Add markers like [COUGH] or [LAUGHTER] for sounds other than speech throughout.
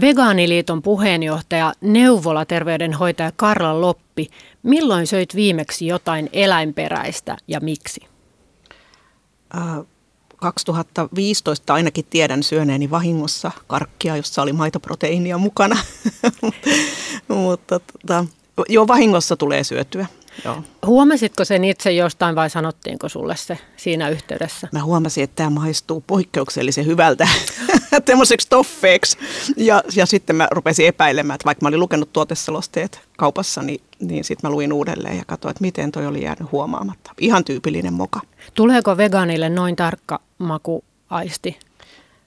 Vegaaniliiton puheenjohtaja, neuvolaterveydenhoitaja Karla Loppi, milloin söit viimeksi jotain eläinperäistä ja miksi? Äh, 2015 ainakin tiedän syöneeni vahingossa karkkia, jossa oli maitoproteiinia mukana. [LAUGHS] Mutta tota, jo vahingossa tulee syötyä. Joo. Huomasitko sen itse jostain vai sanottiinko sulle se siinä yhteydessä? Mä huomasin, että tämä maistuu poikkeuksellisen hyvältä [LAUGHS] tämmöiseksi toffeeksi. Ja, ja sitten mä rupesin epäilemään, että vaikka mä olin lukenut tuoteselosteet kaupassa, niin, niin sitten mä luin uudelleen ja katsoin, että miten toi oli jäänyt huomaamatta. Ihan tyypillinen moka. Tuleeko vegaanille noin tarkka makuaisti?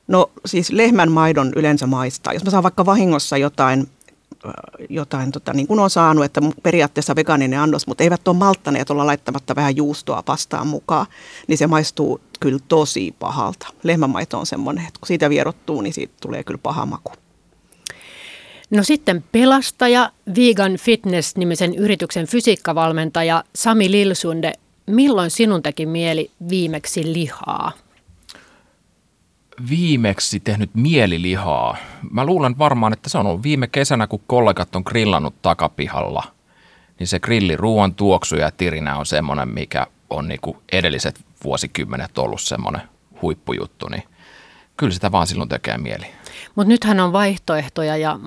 No siis lehmän maidon yleensä maistaa. Jos mä saan vaikka vahingossa jotain jotain, tota, niin kuin on saanut, että periaatteessa vegaaninen annos, mutta eivät ole malttaneet olla laittamatta vähän juustoa pastaan mukaan, niin se maistuu kyllä tosi pahalta. Lehmämaito on semmoinen, että kun siitä vierottuu, niin siitä tulee kyllä paha maku. No sitten pelastaja, Vegan Fitness-nimisen yrityksen fysiikkavalmentaja Sami Lilsunde. Milloin sinun teki mieli viimeksi lihaa? Viimeksi tehnyt mielilihaa? Mä luulen varmaan, että se on ollut viime kesänä, kun kollegat on grillannut takapihalla. Niin se grilli ruoan tuoksu ja tirinä on semmoinen, mikä on niinku edelliset vuosikymmenet ollut semmoinen huippujuttu, niin kyllä sitä vaan silloin tekee mieli. Mutta nythän on vaihtoehtoja ja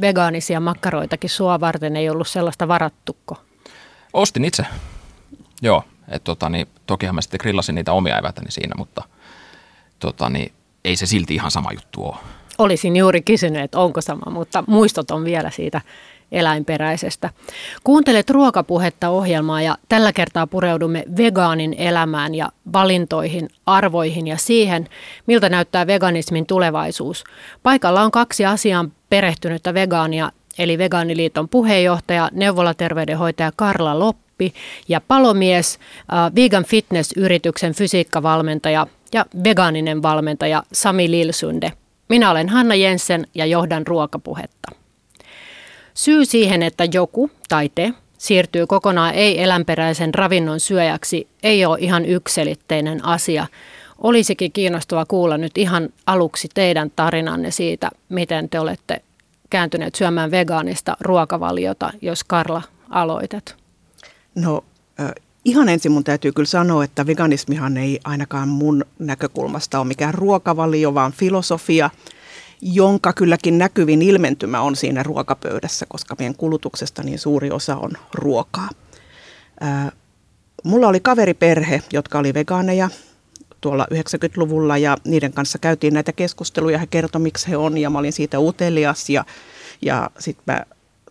vegaanisia makkaroitakin sua varten ei ollut sellaista varattukko. Ostin itse, joo. Et tota, niin, tokihan mä sitten grillasin niitä omia evätäni siinä, mutta tota, niin, ei se silti ihan sama juttu ole. Olisin juuri kysynyt, että onko sama, mutta muistot on vielä siitä eläinperäisestä. Kuuntelet ruokapuhetta ohjelmaa ja tällä kertaa pureudumme vegaanin elämään ja valintoihin, arvoihin ja siihen, miltä näyttää veganismin tulevaisuus. Paikalla on kaksi asiaan perehtynyttä vegaania, eli Vegaaniliiton puheenjohtaja, neuvolaterveydenhoitaja Karla Loppi ja palomies, äh, Vegan Fitness-yrityksen fysiikkavalmentaja ja vegaaninen valmentaja Sami Lilsunde. Minä olen Hanna Jensen ja johdan ruokapuhetta. Syy siihen, että joku tai te siirtyy kokonaan ei-eläinperäisen ravinnon syöjäksi, ei ole ihan ykselitteinen asia. Olisikin kiinnostava kuulla nyt ihan aluksi teidän tarinanne siitä, miten te olette kääntyneet syömään vegaanista ruokavaliota, jos Karla aloitat. No Ihan ensin mun täytyy kyllä sanoa, että veganismihan ei ainakaan mun näkökulmasta ole mikään ruokavalio, vaan filosofia, jonka kylläkin näkyvin ilmentymä on siinä ruokapöydässä, koska meidän kulutuksesta niin suuri osa on ruokaa. Mulla oli kaveriperhe, jotka oli vegaaneja tuolla 90-luvulla ja niiden kanssa käytiin näitä keskusteluja. He kertoi, miksi he on ja mä olin siitä utelias ja, ja sitten mä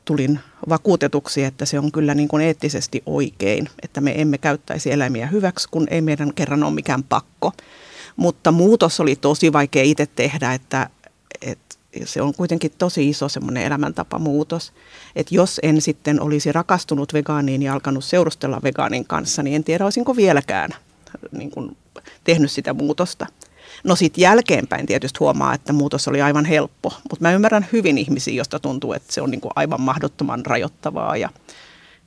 tulin vakuutetuksi, että se on kyllä niin kuin eettisesti oikein, että me emme käyttäisi eläimiä hyväksi, kun ei meidän kerran ole mikään pakko. Mutta muutos oli tosi vaikea itse tehdä, että, että se on kuitenkin tosi iso semmoinen elämäntapamuutos. Että jos en sitten olisi rakastunut vegaaniin ja alkanut seurustella vegaanin kanssa, niin en tiedä olisinko vieläkään niin kuin tehnyt sitä muutosta. No sitten jälkeenpäin tietysti huomaa, että muutos oli aivan helppo, mutta mä ymmärrän hyvin ihmisiä, joista tuntuu, että se on niinku aivan mahdottoman rajoittavaa ja,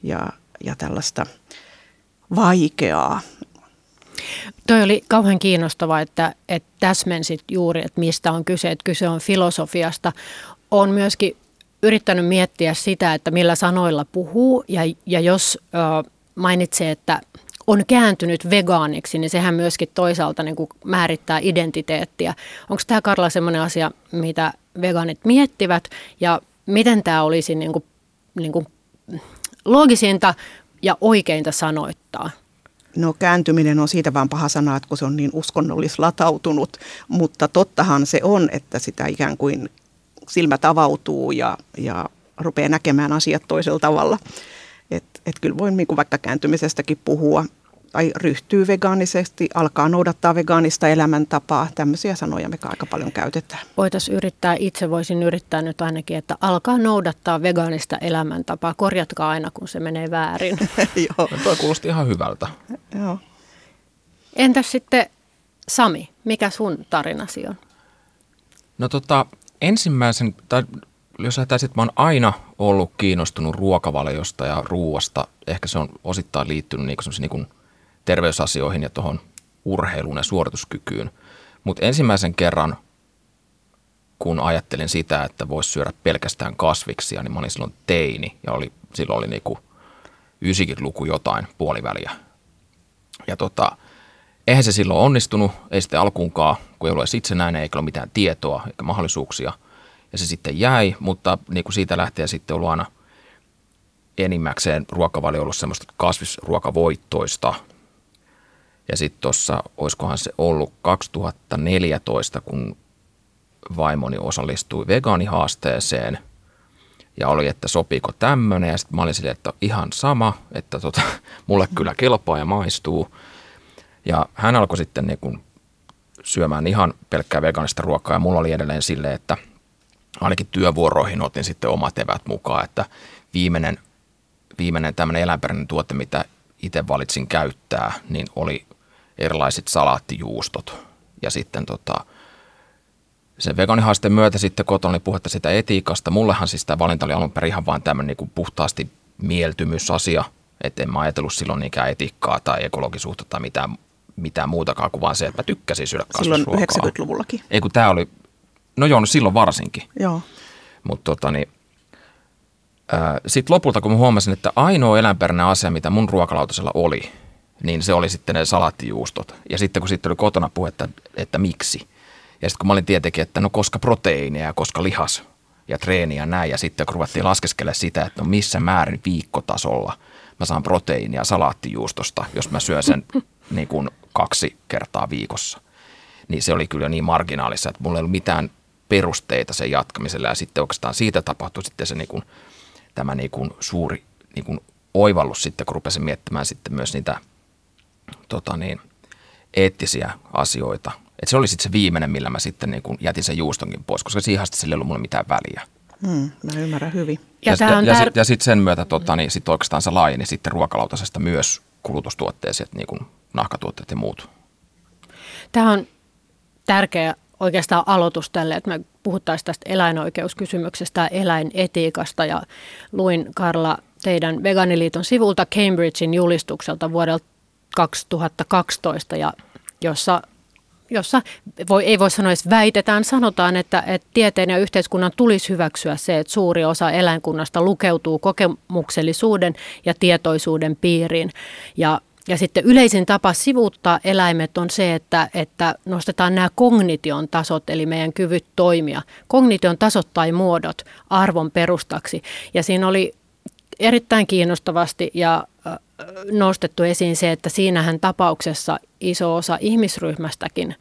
ja, ja tällaista vaikeaa. Toi oli kauhean kiinnostavaa, että, että täsmensit juuri, että mistä on kyse, että kyse on filosofiasta. On myöskin yrittänyt miettiä sitä, että millä sanoilla puhuu ja, ja jos ö, mainitsee, että on kääntynyt vegaaniksi, niin sehän myöskin toisaalta niin kuin määrittää identiteettiä. Onko tämä Karla sellainen asia, mitä vegaanit miettivät ja miten tämä olisi niin kuin, niin kuin loogisinta ja oikeinta sanoittaa? No kääntyminen on siitä vaan paha sana, että kun se on niin uskonnollislatautunut, mutta tottahan se on, että sitä ikään kuin silmät avautuu ja, ja rupeaa näkemään asiat toisella tavalla. Että et kyllä voin niin kuin vaikka kääntymisestäkin puhua tai ryhtyy vegaanisesti, alkaa noudattaa vegaanista elämäntapaa. Tämmöisiä sanoja me aika paljon käytetään. Voitaisiin yrittää, itse voisin yrittää nyt ainakin, että alkaa noudattaa vegaanista elämäntapaa. Korjatkaa aina, kun se menee väärin. [LAUGHS] Joo. Tuo kuulosti ihan hyvältä. Joo. Entäs sitten Sami, mikä sun tarinasi on? No tota, ensimmäisen, tai jos ajatellaan, että mä oon aina ollut kiinnostunut ruokavaliosta ja ruuasta, ehkä se on osittain liittynyt niin kuin, niin kuin terveysasioihin ja tuohon urheiluun ja suorituskykyyn. Mutta ensimmäisen kerran kun ajattelin sitä, että voisi syödä pelkästään kasviksia, niin mä olin silloin teini ja oli, silloin oli niinku 90-luku jotain puoliväliä. Ja tota, eihän se silloin onnistunut, ei sitten alkuunkaan, kun ei ole itsenäinen eikä ole mitään tietoa eikä mahdollisuuksia. Ja se sitten jäi, mutta niin kuin siitä lähtien sitten ollut aina enimmäkseen ruokavalio ollut semmoista kasvisruokavoittoista. Ja sitten tuossa, olisikohan se ollut 2014, kun vaimoni osallistui vegaanihaasteeseen ja oli, että sopiiko tämmöinen. Ja sitten mä olin silleen, että ihan sama, että tota, [LAUGHS] mulle kyllä kelpaa ja maistuu. Ja hän alkoi sitten niin kuin syömään ihan pelkkää vegaanista ruokaa ja mulla oli edelleen silleen, että ainakin työvuoroihin otin sitten omat evät mukaan, että viimeinen, viimeinen tämmöinen eläinperäinen tuote, mitä itse valitsin käyttää, niin oli erilaiset salaattijuustot. Ja sitten tota, sen vegaanihaasteen myötä sitten kotona oli puhetta sitä etiikasta. Mullehan siis tämä valinta oli alun perin ihan vaan tämmöinen niin puhtaasti mieltymysasia, että en mä ajatellut silloin niinkään etiikkaa tai ekologisuutta tai mitään, mitään muutakaan kuin vaan se, että mä tykkäsin syödä kasvisruokaa. Silloin 90-luvullakin. Ei kun tämä oli, no joo, no silloin varsinkin. Joo. Mutta tota niin, sitten lopulta kun mä huomasin, että ainoa eläinperäinen asia, mitä mun ruokalautasella oli, niin se oli sitten ne salaattijuustot. Ja sitten kun sitten oli kotona puhetta, että miksi – ja sitten kun mä olin tietenkin, että no koska proteiinia ja koska lihas ja treeni ja näin. Ja sitten kun ruvettiin laskeskella sitä, että no missä määrin viikkotasolla mä saan proteiinia salaattijuustosta, jos mä syön sen [LAUGHS] niin kuin kaksi kertaa viikossa. Niin se oli kyllä niin marginaalissa, että mulla ei ollut mitään perusteita sen jatkamiselle. Ja sitten oikeastaan siitä tapahtui sitten se niin kuin, tämä niin kuin suuri niin kuin oivallus sitten, kun rupesin miettimään sitten myös niitä tota niin, eettisiä asioita – et se oli sitten se viimeinen, millä mä sitten niin kun jätin sen juustonkin pois, koska siihen asti sillä ei ollut mulle mitään väliä. Hmm, mä ymmärrän hyvin. Ja, ja, ja, ja, tär... ja sitten sen myötä tota, niin sit oikeastaan se laajeni sitten ruokalautasesta myös kulutustuotteeseen, niin kuin nahkatuotteet ja muut. Tämä on tärkeä oikeastaan aloitus tälle, että me puhuttaisiin tästä eläinoikeuskysymyksestä ja eläinetiikasta. Ja luin Karla teidän Veganiliiton sivulta Cambridgein julistukselta vuodelta 2012, ja jossa jossa voi, ei voi sanoa edes väitetään, sanotaan, että, että tieteen ja yhteiskunnan tulisi hyväksyä se, että suuri osa eläinkunnasta lukeutuu kokemuksellisuuden ja tietoisuuden piiriin. Ja ja sitten yleisin tapa sivuuttaa eläimet on se, että, että nostetaan nämä kognition tasot, eli meidän kyvyt toimia. Kognition tasot tai muodot arvon perustaksi. Ja siinä oli erittäin kiinnostavasti ja nostettu esiin se, että siinähän tapauksessa iso osa ihmisryhmästäkin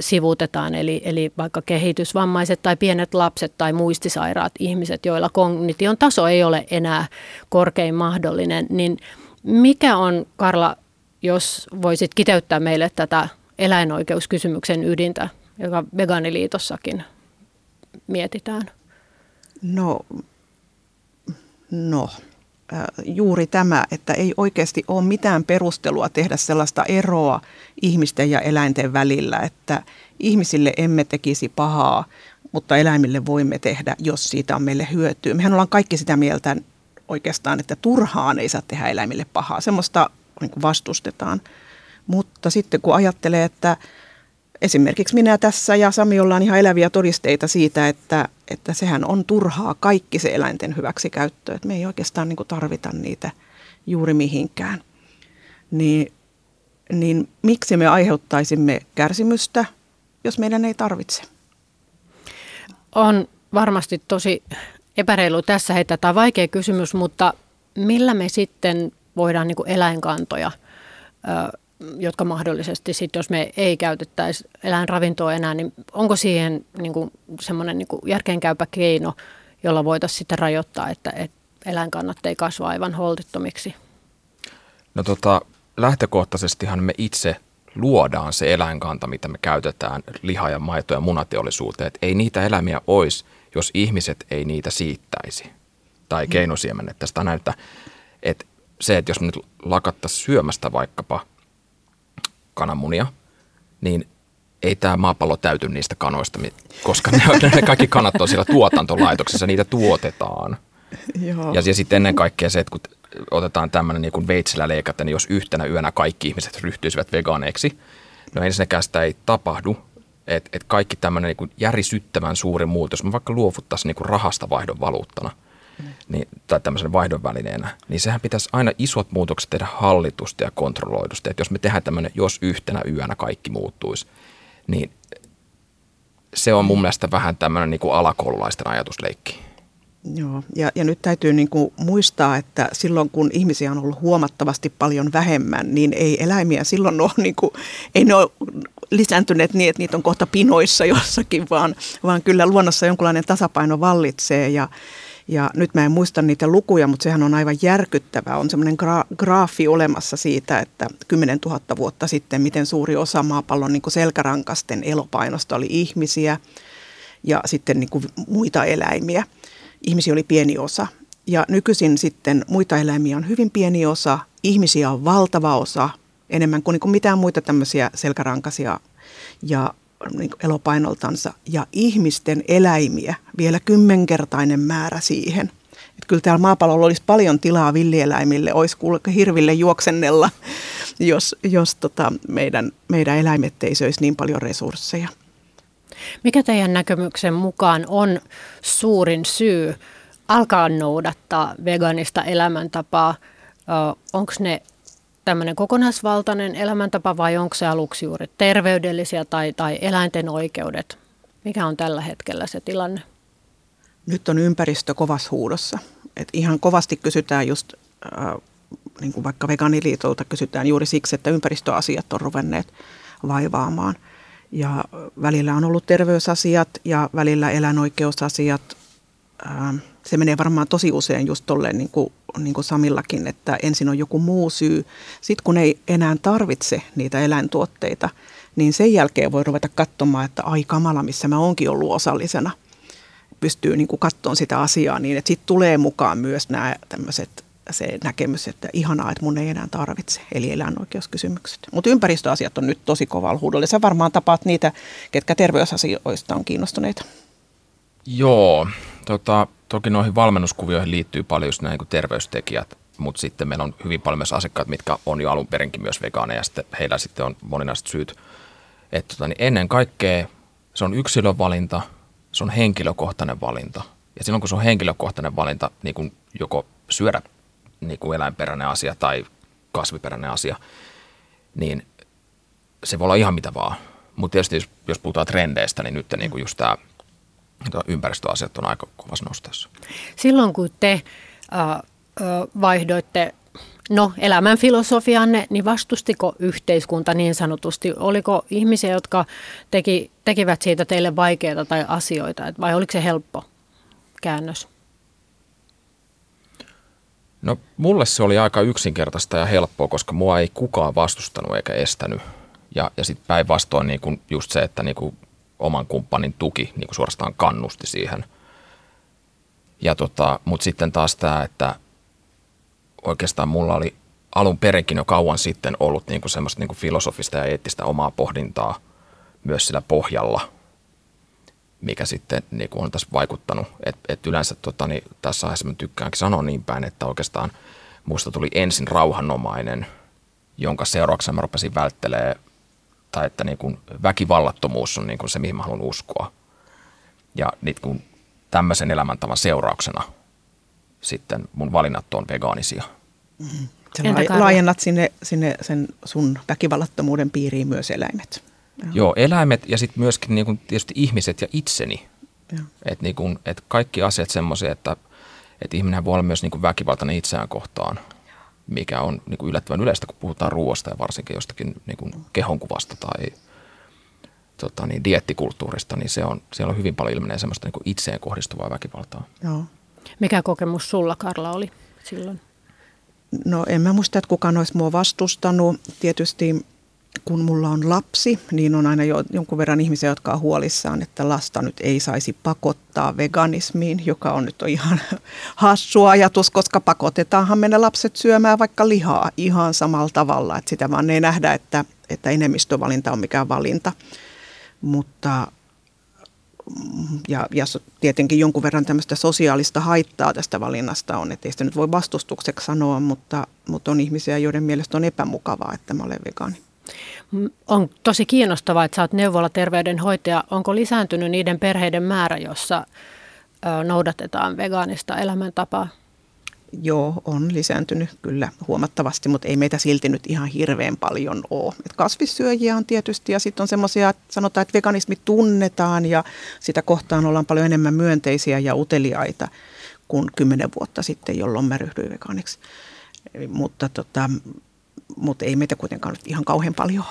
sivuutetaan, eli, eli vaikka kehitysvammaiset tai pienet lapset tai muistisairaat ihmiset, joilla kognition taso ei ole enää korkein mahdollinen, niin mikä on, Karla, jos voisit kiteyttää meille tätä eläinoikeuskysymyksen ydintä, joka Vegaaniliitossakin mietitään? No, no juuri tämä, että ei oikeasti ole mitään perustelua tehdä sellaista eroa ihmisten ja eläinten välillä, että ihmisille emme tekisi pahaa, mutta eläimille voimme tehdä, jos siitä on meille hyötyä. Mehän ollaan kaikki sitä mieltä oikeastaan, että turhaan ei saa tehdä eläimille pahaa. Semmoista niin vastustetaan. Mutta sitten kun ajattelee, että esimerkiksi minä tässä ja Sami ollaan ihan eläviä todisteita siitä, että, että sehän on turhaa kaikki se eläinten hyväksi käyttö. Että me ei oikeastaan niin tarvita niitä juuri mihinkään. Niin, niin miksi me aiheuttaisimme kärsimystä, jos meidän ei tarvitse? On varmasti tosi epäreilu tässä heittää. Tämä on vaikea kysymys, mutta millä me sitten voidaan niin eläinkantoja jotka mahdollisesti sitten, jos me ei käytettäisi eläinravintoa enää, niin onko siihen niin kuin semmoinen niin järkeenkäypä keino, jolla voitaisiin sitten rajoittaa, että, että eläinkannat ei kasva aivan holtittomiksi? No tota, lähtökohtaisestihan me itse luodaan se eläinkanta, mitä me käytetään liha- ja maito- ja munateollisuuteen. Että ei niitä eläimiä olisi, jos ihmiset ei niitä siittäisi tai keinosiemennettäisi. Tai näyttää, että se, että jos me nyt lakattaisiin syömästä vaikkapa – kananmunia, niin ei tämä maapallo täyty niistä kanoista, koska ne, ne kaikki kanat on siellä tuotantolaitoksessa, niitä tuotetaan. Joo. Ja, ja sitten ennen kaikkea se, että kun otetaan tämmöinen niin kuin veitsellä leikata, niin jos yhtenä yönä kaikki ihmiset ryhtyisivät vegaaneiksi, no ensinnäkään sitä ei tapahdu, Että et kaikki tämmöinen niin järisyttävän suuri muutos, me vaikka luovuttaisiin niin rahasta vaihdon valuuttana mm. niin, tai tämmöisen vaihdon välineenä, niin sehän pitäisi aina isot muutokset tehdä hallitusti ja kontrolloidusti. Että jos me tehdään tämmöinen, jos yhtenä yönä kaikki muuttuisi, niin se on mun mielestä vähän tämmöinen niin kuin alakoululaisten ajatusleikki. Joo, ja, ja nyt täytyy niin kuin muistaa, että silloin kun ihmisiä on ollut huomattavasti paljon vähemmän, niin ei eläimiä silloin ole, niin kuin, ei ne ole lisääntyneet niin, että niitä on kohta pinoissa [LAUGHS] jossakin, vaan, vaan kyllä luonnossa jonkunlainen tasapaino vallitsee ja, ja nyt mä en muista niitä lukuja, mutta sehän on aivan järkyttävää. On semmoinen gra- graafi olemassa siitä, että 10 000 vuotta sitten, miten suuri osa maapallon niin selkärankasten elopainosta oli ihmisiä ja sitten niin muita eläimiä. Ihmisiä oli pieni osa. Ja nykyisin sitten muita eläimiä on hyvin pieni osa, ihmisiä on valtava osa, enemmän kuin, niin kuin mitään muita tämmöisiä selkärankaisia ja niin elopainoltansa ja ihmisten eläimiä vielä kymmenkertainen määrä siihen. Että kyllä täällä maapallolla olisi paljon tilaa villieläimille, olisi hirville juoksennella, [LAUGHS] jos, jos tota meidän, meidän eläimet ei söisi niin paljon resursseja. Mikä teidän näkemyksen mukaan on suurin syy alkaa noudattaa veganista elämäntapaa? Onko ne tämmöinen kokonaisvaltainen elämäntapa vai onko se aluksi juuri terveydellisiä tai, tai eläinten oikeudet? Mikä on tällä hetkellä se tilanne? Nyt on ympäristö kovassa huudossa. Et ihan kovasti kysytään just, äh, niin kuin vaikka veganiliitolta kysytään juuri siksi, että ympäristöasiat on ruvenneet vaivaamaan. Ja välillä on ollut terveysasiat ja välillä eläinoikeusasiat. Äh, se menee varmaan tosi usein just tolleen niin kuin, niin kuin Samillakin, että ensin on joku muu syy. Sitten kun ei enää tarvitse niitä eläintuotteita, niin sen jälkeen voi ruveta katsomaan, että ai kamala, missä mä oonkin ollut osallisena. Pystyy niin kuin katsomaan sitä asiaa niin, että sitten tulee mukaan myös nämä tämmöiset se näkemys, että ihanaa, että mun ei enää tarvitse, eli eläinoikeuskysymykset. Mutta ympäristöasiat on nyt tosi kovalla huudolla. Sä varmaan tapaat niitä, ketkä terveysasioista on kiinnostuneita. Joo, tota, toki noihin valmennuskuvioihin liittyy paljon just näin terveystekijät, mutta sitten meillä on hyvin paljon myös asiakkaat, mitkä on jo alun perinkin myös vegaaneja, ja sitten heillä sitten on moninaiset syyt. Että tota, niin ennen kaikkea se on yksilövalinta, se on henkilökohtainen valinta. Ja silloin kun se on henkilökohtainen valinta, niin kuin joko syödä niin kuin eläinperäinen asia tai kasviperäinen asia, niin se voi olla ihan mitä vaan. Mutta tietysti jos, jos puhutaan trendeistä, niin nyt niin kuin just tämä ympäristöasiat on aika kovassa nosteessa. Silloin kun te äh, vaihdoitte no, elämän filosofianne, niin vastustiko yhteiskunta niin sanotusti? Oliko ihmisiä, jotka teki, tekivät siitä teille vaikeita tai asioita, vai oliko se helppo käännös? No mulle se oli aika yksinkertaista ja helppoa, koska mua ei kukaan vastustanut eikä estänyt. Ja, ja sitten päinvastoin niin just se, että niin kuin oman kumppanin tuki niin kuin suorastaan kannusti siihen. Ja tota, Mutta sitten taas tämä, että oikeastaan mulla oli alun perinkin jo kauan sitten ollut niin kuin semmoista niin kuin filosofista ja eettistä omaa pohdintaa myös sillä pohjalla, mikä sitten niin kuin on tässä vaikuttanut. Et, et yleensä tota, niin tässä aiheessa tykkäänkin sanoa niin päin, että oikeastaan muista tuli ensin rauhanomainen, jonka seurauksena mä rupesin välttelemään tai että niin kuin väkivallattomuus on niin kuin se, mihin mä haluan uskoa. Ja niin kuin tämmöisen elämäntavan seurauksena sitten mun valinnat on vegaanisia. Mm-hmm. Sä laajennat sinne, sinne sen sun väkivallattomuuden piiriin myös eläimet. Joo, Joo eläimet ja sitten myöskin niin kuin tietysti ihmiset ja itseni. Että niin et kaikki asiat semmoisia, että et ihminen voi olla myös niin kuin väkivaltainen itseään kohtaan – mikä on niin kuin yllättävän yleistä, kun puhutaan ruoasta ja varsinkin jostakin niin kuin kehonkuvasta tai tota, niin, diettikulttuurista, niin se on, siellä on hyvin paljon ilmenee semmoista niin kuin itseen kohdistuvaa väkivaltaa. Joo. Mikä kokemus sulla, Karla, oli silloin? No en mä muista, että kukaan olisi mua vastustanut. Tietysti kun mulla on lapsi, niin on aina jo, jonkun verran ihmisiä, jotka on huolissaan, että lasta nyt ei saisi pakottaa veganismiin, joka on nyt ihan [LAUGHS] hassu ajatus, koska pakotetaanhan mennä lapset syömään vaikka lihaa ihan samalla tavalla, että sitä vaan ei nähdä, että, että enemmistövalinta on mikään valinta. Mutta ja, ja tietenkin jonkun verran tämmöistä sosiaalista haittaa tästä valinnasta on, että ei sitä nyt voi vastustukseksi sanoa, mutta, mutta on ihmisiä, joiden mielestä on epämukavaa, että mä olen vegaani. On tosi kiinnostavaa, että sä oot neuvola-terveydenhoitaja. Onko lisääntynyt niiden perheiden määrä, jossa noudatetaan vegaanista elämäntapaa? Joo, on lisääntynyt kyllä huomattavasti, mutta ei meitä silti nyt ihan hirveän paljon ole. Et kasvissyöjiä on tietysti ja sitten on semmoisia, että sanotaan, että veganismi tunnetaan ja sitä kohtaan ollaan paljon enemmän myönteisiä ja uteliaita kuin kymmenen vuotta sitten, jolloin mä ryhdyin vegaaniksi. Mutta, tota, mutta ei meitä kuitenkaan nyt ihan kauhean paljon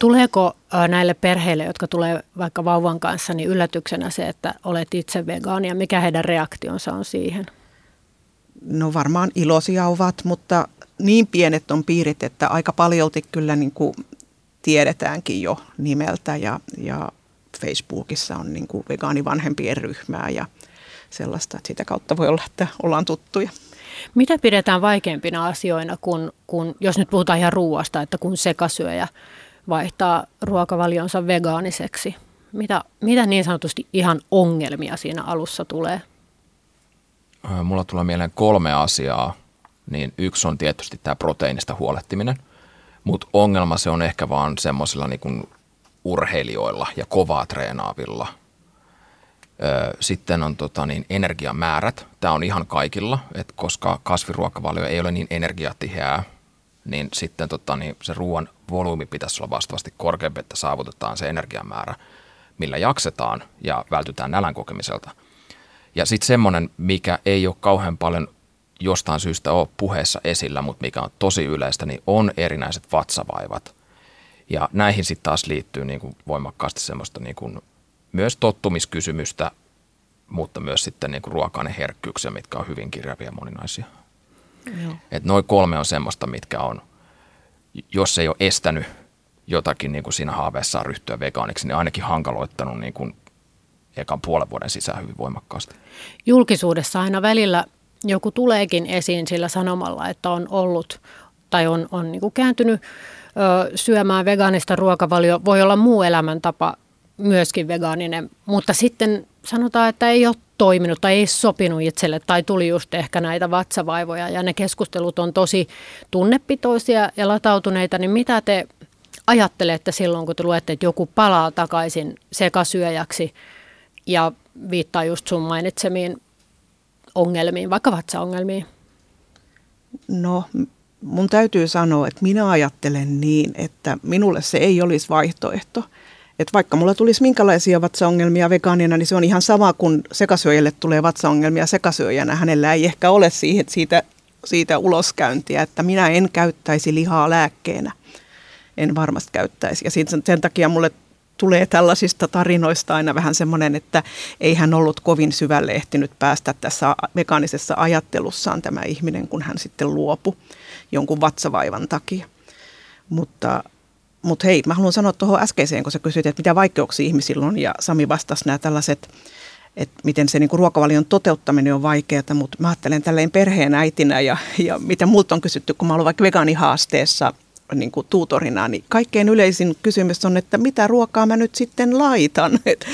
Tuleeko näille perheille, jotka tulee vaikka vauvan kanssa, niin yllätyksenä se, että olet itse vegaani ja mikä heidän reaktionsa on siihen? No varmaan iloisia ovat, mutta niin pienet on piirit, että aika paljolti kyllä niin kuin tiedetäänkin jo nimeltä ja, ja Facebookissa on niin kuin vegaanivanhempien ryhmää ja sellaista, että sitä kautta voi olla, että ollaan tuttuja. Mitä pidetään vaikeimpina asioina, kun, kun jos nyt puhutaan ihan ruuasta, että kun sekasyöjä vaihtaa ruokavalionsa vegaaniseksi? Mitä, mitä niin sanotusti ihan ongelmia siinä alussa tulee? Mulla tulee mieleen kolme asiaa. Niin yksi on tietysti tämä proteiinista huolehtiminen, mutta ongelma se on ehkä vaan semmoisilla niin urheilijoilla ja kovaa treenaavilla. Sitten on tota, niin energiamäärät. Tämä on ihan kaikilla, että koska kasviruokavalio ei ole niin energiatiheää, niin sitten tota, niin se ruoan volyymi pitäisi olla vastaavasti korkeampi, että saavutetaan se energiamäärä, millä jaksetaan ja vältytään nälän kokemiselta. Ja sitten semmoinen, mikä ei ole kauhean paljon jostain syystä ole puheessa esillä, mutta mikä on tosi yleistä, niin on erinäiset vatsavaivat. Ja näihin sitten taas liittyy niin kuin voimakkaasti semmoista niin kuin myös tottumiskysymystä, mutta myös sitten niin kuin ruoka herkkyyksiä, mitkä on hyvin kirjavia ja moninaisia. Että noin kolme on semmoista, mitkä on, jos ei ole estänyt jotakin niin kuin siinä haaveessaan ryhtyä vegaaniksi, niin ainakin hankaloittanut niin kuin ekan puolen vuoden sisään hyvin voimakkaasti. Julkisuudessa aina välillä joku tuleekin esiin sillä sanomalla, että on ollut tai on, on niin kuin kääntynyt ö, syömään vegaanista ruokavalio. Voi olla muu elämäntapa myöskin vegaaninen, mutta sitten sanotaan, että ei ole toiminut tai ei sopinut itselle tai tuli just ehkä näitä vatsavaivoja ja ne keskustelut on tosi tunnepitoisia ja latautuneita, niin mitä te ajattelette silloin, kun te luette, että joku palaa takaisin sekasyöjäksi ja viittaa just sun mainitsemiin ongelmiin, vaikka vatsaongelmiin? No, mun täytyy sanoa, että minä ajattelen niin, että minulle se ei olisi vaihtoehto – että vaikka mulla tulisi minkälaisia vatsaongelmia vegaanina, niin se on ihan sama kuin sekasyöjälle tulee vatsaongelmia sekasyöjänä. Hänellä ei ehkä ole siihen, siitä, siitä uloskäyntiä, että minä en käyttäisi lihaa lääkkeenä. En varmasti käyttäisi. Ja sen, sen takia mulle tulee tällaisista tarinoista aina vähän semmoinen, että ei hän ollut kovin syvälle ehtinyt päästä tässä vegaanisessa ajattelussaan tämä ihminen, kun hän sitten luopui jonkun vatsavaivan takia. Mutta mutta hei, mä haluan sanoa tuohon äskeiseen, kun sä kysyit, että mitä vaikeuksia ihmisillä on, ja Sami vastasi nämä tällaiset, että miten se niinku ruokavalion toteuttaminen on vaikeaa, mutta mä ajattelen tälleen perheen äitinä, ja, ja mitä multa on kysytty, kun mä olen vaikka vegaanihaasteessa niin kuin tuutorina, niin kaikkein yleisin kysymys on, että mitä ruokaa mä nyt sitten laitan, [LAUGHS] että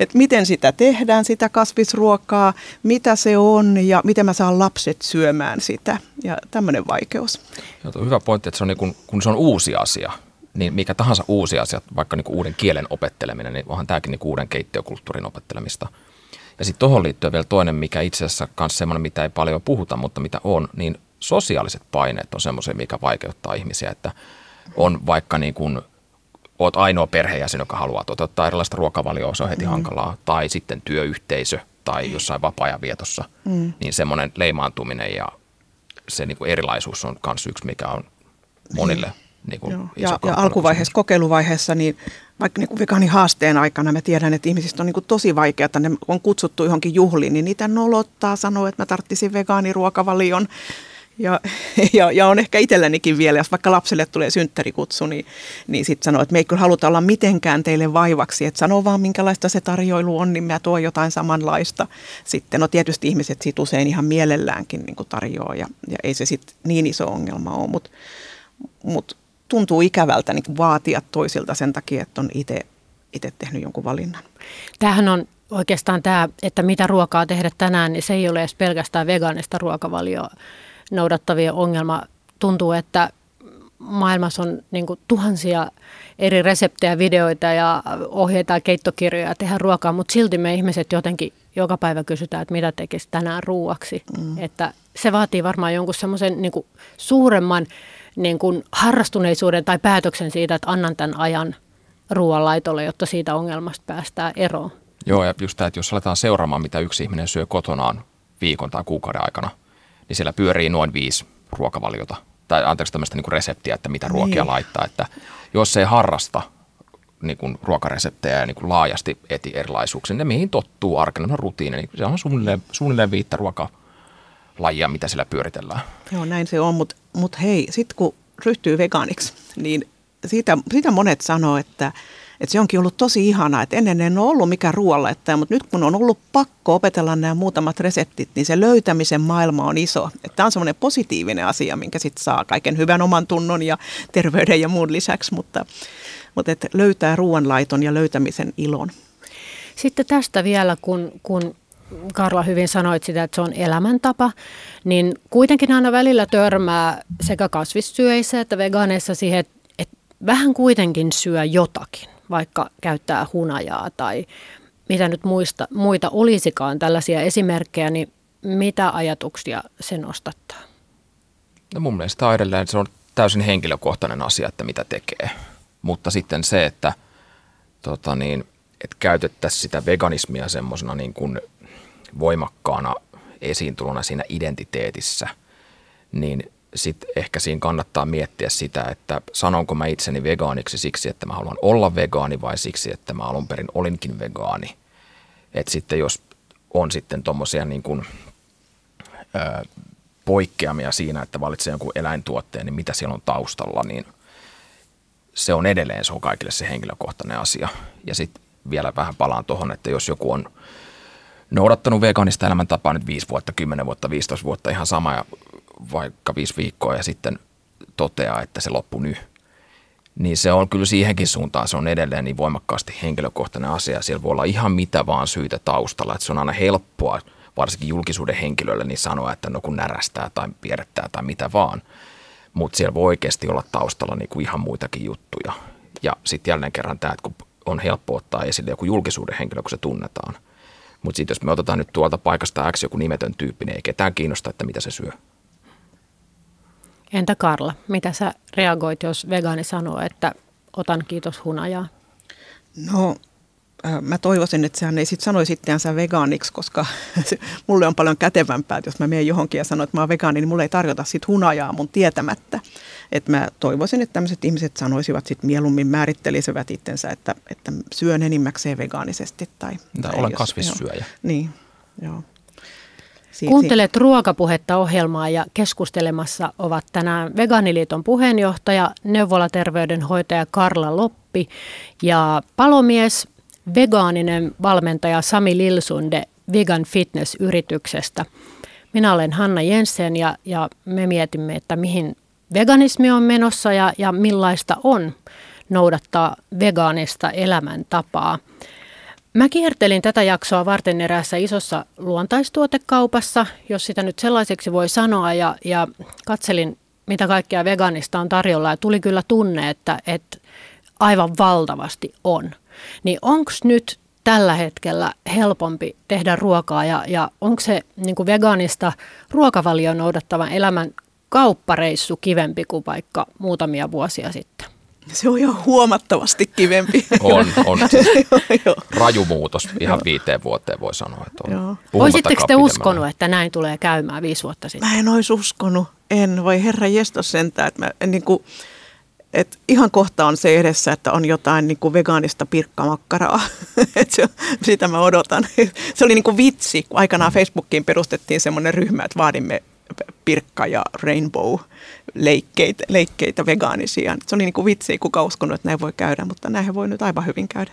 et miten sitä tehdään, sitä kasvisruokaa, mitä se on ja miten mä saan lapset syömään sitä ja tämmöinen vaikeus. Joo, hyvä pointti, että se on niin kun, kun se on uusi asia, niin mikä tahansa uusi asia, vaikka niin kuin uuden kielen opetteleminen, niin onhan tämäkin niin kuin uuden keittiökulttuurin opettelemista. Ja sitten tuohon liittyen vielä toinen, mikä itse asiassa myös semmoinen, mitä ei paljon puhuta, mutta mitä on, niin sosiaaliset paineet on semmoisia, mikä vaikeuttaa ihmisiä, että on vaikka niin kuin, oot ainoa perheenjäsen, joka haluaa toteuttaa erilaista ruokavalioa, se on heti mm. hankalaa, tai sitten työyhteisö tai jossain vapaa vietossa, mm. niin semmoinen leimaantuminen ja se niin kuin erilaisuus on myös yksi, mikä on monille mm niin kuin Joo. ja, ja alkuvaiheessa, kokeiluvaiheessa, niin vaikka niin vegaani haasteen aikana mä tiedän, että ihmisistä on niin kuin tosi vaikeaa, että ne on kutsuttu johonkin juhliin, niin niitä nolottaa sanoa, että mä tarttisin vegaaniruokavalion. Ja, ja, ja on ehkä itsellänikin vielä, jos vaikka lapselle tulee synttärikutsu, niin, niin sitten sanoo, että me ei kyllä haluta olla mitenkään teille vaivaksi, että sanoo vaan minkälaista se tarjoilu on, niin mä tuon jotain samanlaista. Sitten no tietysti ihmiset sit usein ihan mielelläänkin niin tarjoaa ja, ja ei se sitten niin iso ongelma ole, mutta mut tuntuu ikävältä niin vaatia toisilta sen takia, että on itse itse tehnyt jonkun valinnan. Tämähän on oikeastaan tämä, että mitä ruokaa tehdä tänään, niin se ei ole edes pelkästään vegaanista ruokavalioa noudattavia ongelma. Tuntuu, että maailmassa on niin kuin tuhansia eri reseptejä, videoita ja ohjeita ja keittokirjoja tehdä ruokaa, mutta silti me ihmiset jotenkin joka päivä kysytään, että mitä tekisi tänään ruuaksi. Mm. Että se vaatii varmaan jonkun semmoisen niin suuremman niin kuin harrastuneisuuden tai päätöksen siitä, että annan tämän ajan ruoanlaitolle, jotta siitä ongelmasta päästään eroon. Joo, ja just tämä, että jos aletaan seuraamaan, mitä yksi ihminen syö kotonaan viikon tai kuukauden aikana, niin siellä pyörii noin viisi ruokavaliota. Tai anteeksi tämmöistä niin reseptiä, että mitä ruokia niin. laittaa. Että jos ei harrasta niin kuin ruokareseptejä ja niin kuin laajasti eti erilaisuuksia, niin mihin tottuu arkena, on rutiini, niin se on suunnilleen, suunnilleen viittä ruokalajia, mitä siellä pyöritellään. Joo, näin se on, mutta mut hei, sitten kun ryhtyy vegaaniksi, niin siitä, siitä monet sanoo, että, että se onkin ollut tosi ihanaa, että ennen en ole ollut mikään ruoanlaittaja, mutta nyt kun on ollut pakko opetella nämä muutamat reseptit, niin se löytämisen maailma on iso. Että tämä on semmoinen positiivinen asia, minkä sitten saa kaiken hyvän oman tunnon ja terveyden ja muun lisäksi, mutta, mutta että löytää ruoanlaiton ja löytämisen ilon. Sitten tästä vielä, kun, kun Karla hyvin sanoit sitä, että se on elämäntapa, niin kuitenkin aina välillä törmää sekä kasvissyöissä että vegaaneissa siihen, että, että vähän kuitenkin syö jotakin, vaikka käyttää hunajaa tai mitä nyt muista, muita olisikaan tällaisia esimerkkejä, niin mitä ajatuksia se nostattaa? No mun mielestä edelleen se on täysin henkilökohtainen asia, että mitä tekee. Mutta sitten se, että, tota niin, että käytettäisiin sitä veganismia semmoisena niin kuin voimakkaana esiintulona siinä identiteetissä, niin sitten ehkä siinä kannattaa miettiä sitä, että sanonko mä itseni vegaaniksi siksi, että mä haluan olla vegaani vai siksi, että mä alun perin olinkin vegaani. Että sitten jos on sitten tuommoisia niin kuin, ö, poikkeamia siinä, että valitsee jonkun eläintuotteen, niin mitä siellä on taustalla, niin se on edelleen, se on kaikille se henkilökohtainen asia. Ja sitten vielä vähän palaan tuohon, että jos joku on noudattanut vegaanista elämäntapaa nyt 5 vuotta, 10 vuotta, 15 vuotta ihan sama ja vaikka 5 viikkoa ja sitten toteaa, että se loppui nyt, niin se on kyllä siihenkin suuntaan, se on edelleen niin voimakkaasti henkilökohtainen asia. Siellä voi olla ihan mitä vaan syytä taustalla, että se on aina helppoa, varsinkin julkisuuden henkilölle, niin sanoa, että no kun närästää tai pierrettää tai mitä vaan. Mutta siellä voi oikeasti olla taustalla niin kuin ihan muitakin juttuja. Ja sitten jälleen kerran tämä, että kun on helppo ottaa esille joku julkisuuden henkilö, kun se tunnetaan – mutta sitten jos me otetaan nyt tuolta paikasta X joku nimetön tyyppi, niin ei ketään kiinnosta, että mitä se syö. Entä Karla, mitä sä reagoit, jos vegaani sanoo, että otan kiitos hunajaa? No mä toivoisin, että sehän ei sitten sanoisi itseänsä vegaaniksi, koska [LAUGHS] mulle on paljon kätevämpää, että jos mä menen johonkin ja sanon, että mä oon vegaani, niin mulle ei tarjota sit hunajaa mun tietämättä. Että mä toivoisin, että tämmöiset ihmiset sanoisivat sitten mieluummin määrittelisivät itsensä, että, että syön enimmäkseen vegaanisesti. Tai, tai, olen jos, kasvissyöjä. Joo, niin, joo. Siit, Kuuntelet ruokapuhetta ohjelmaa ja keskustelemassa ovat tänään Vegaaniliiton puheenjohtaja, neuvolaterveydenhoitaja Karla Loppi ja palomies vegaaninen valmentaja Sami Lilsunde Vegan Fitness-yrityksestä. Minä olen Hanna Jensen ja, ja me mietimme, että mihin veganismi on menossa ja, ja millaista on noudattaa vegaanista elämäntapaa. Mä kiertelin tätä jaksoa varten eräässä isossa luontaistuotekaupassa, jos sitä nyt sellaiseksi voi sanoa, ja, ja katselin, mitä kaikkea veganista on tarjolla, ja tuli kyllä tunne, että, että aivan valtavasti on – niin onko nyt tällä hetkellä helpompi tehdä ruokaa ja, ja onko se niin kuin vegaanista ruokavalio noudattavan elämän kauppareissu kivempi kuin vaikka muutamia vuosia sitten? Se on jo huomattavasti kivempi. [LAUGHS] On, on. [LAUGHS] Siis raju muutos ihan viiteen vuoteen voi sanoa. Että on. Voisitteko te uskonut, että näin tulee käymään viisi vuotta sitten? Mä en olisi uskonut. En, voi herra jestos sentään. Että mä, niin kuin, et ihan kohta on se edessä, että on jotain niin kuin vegaanista pirkkamakkaraa. [LAUGHS] Et se, sitä mä odotan. Se oli niin kuin vitsi, kun aikanaan Facebookiin perustettiin semmoinen ryhmä, että vaadimme pirkka- ja rainbow-leikkeitä leikkeitä vegaanisia. Se oli niin kuin vitsi, kuka uskonut, että näin voi käydä, mutta näinhän voi nyt aivan hyvin käydä.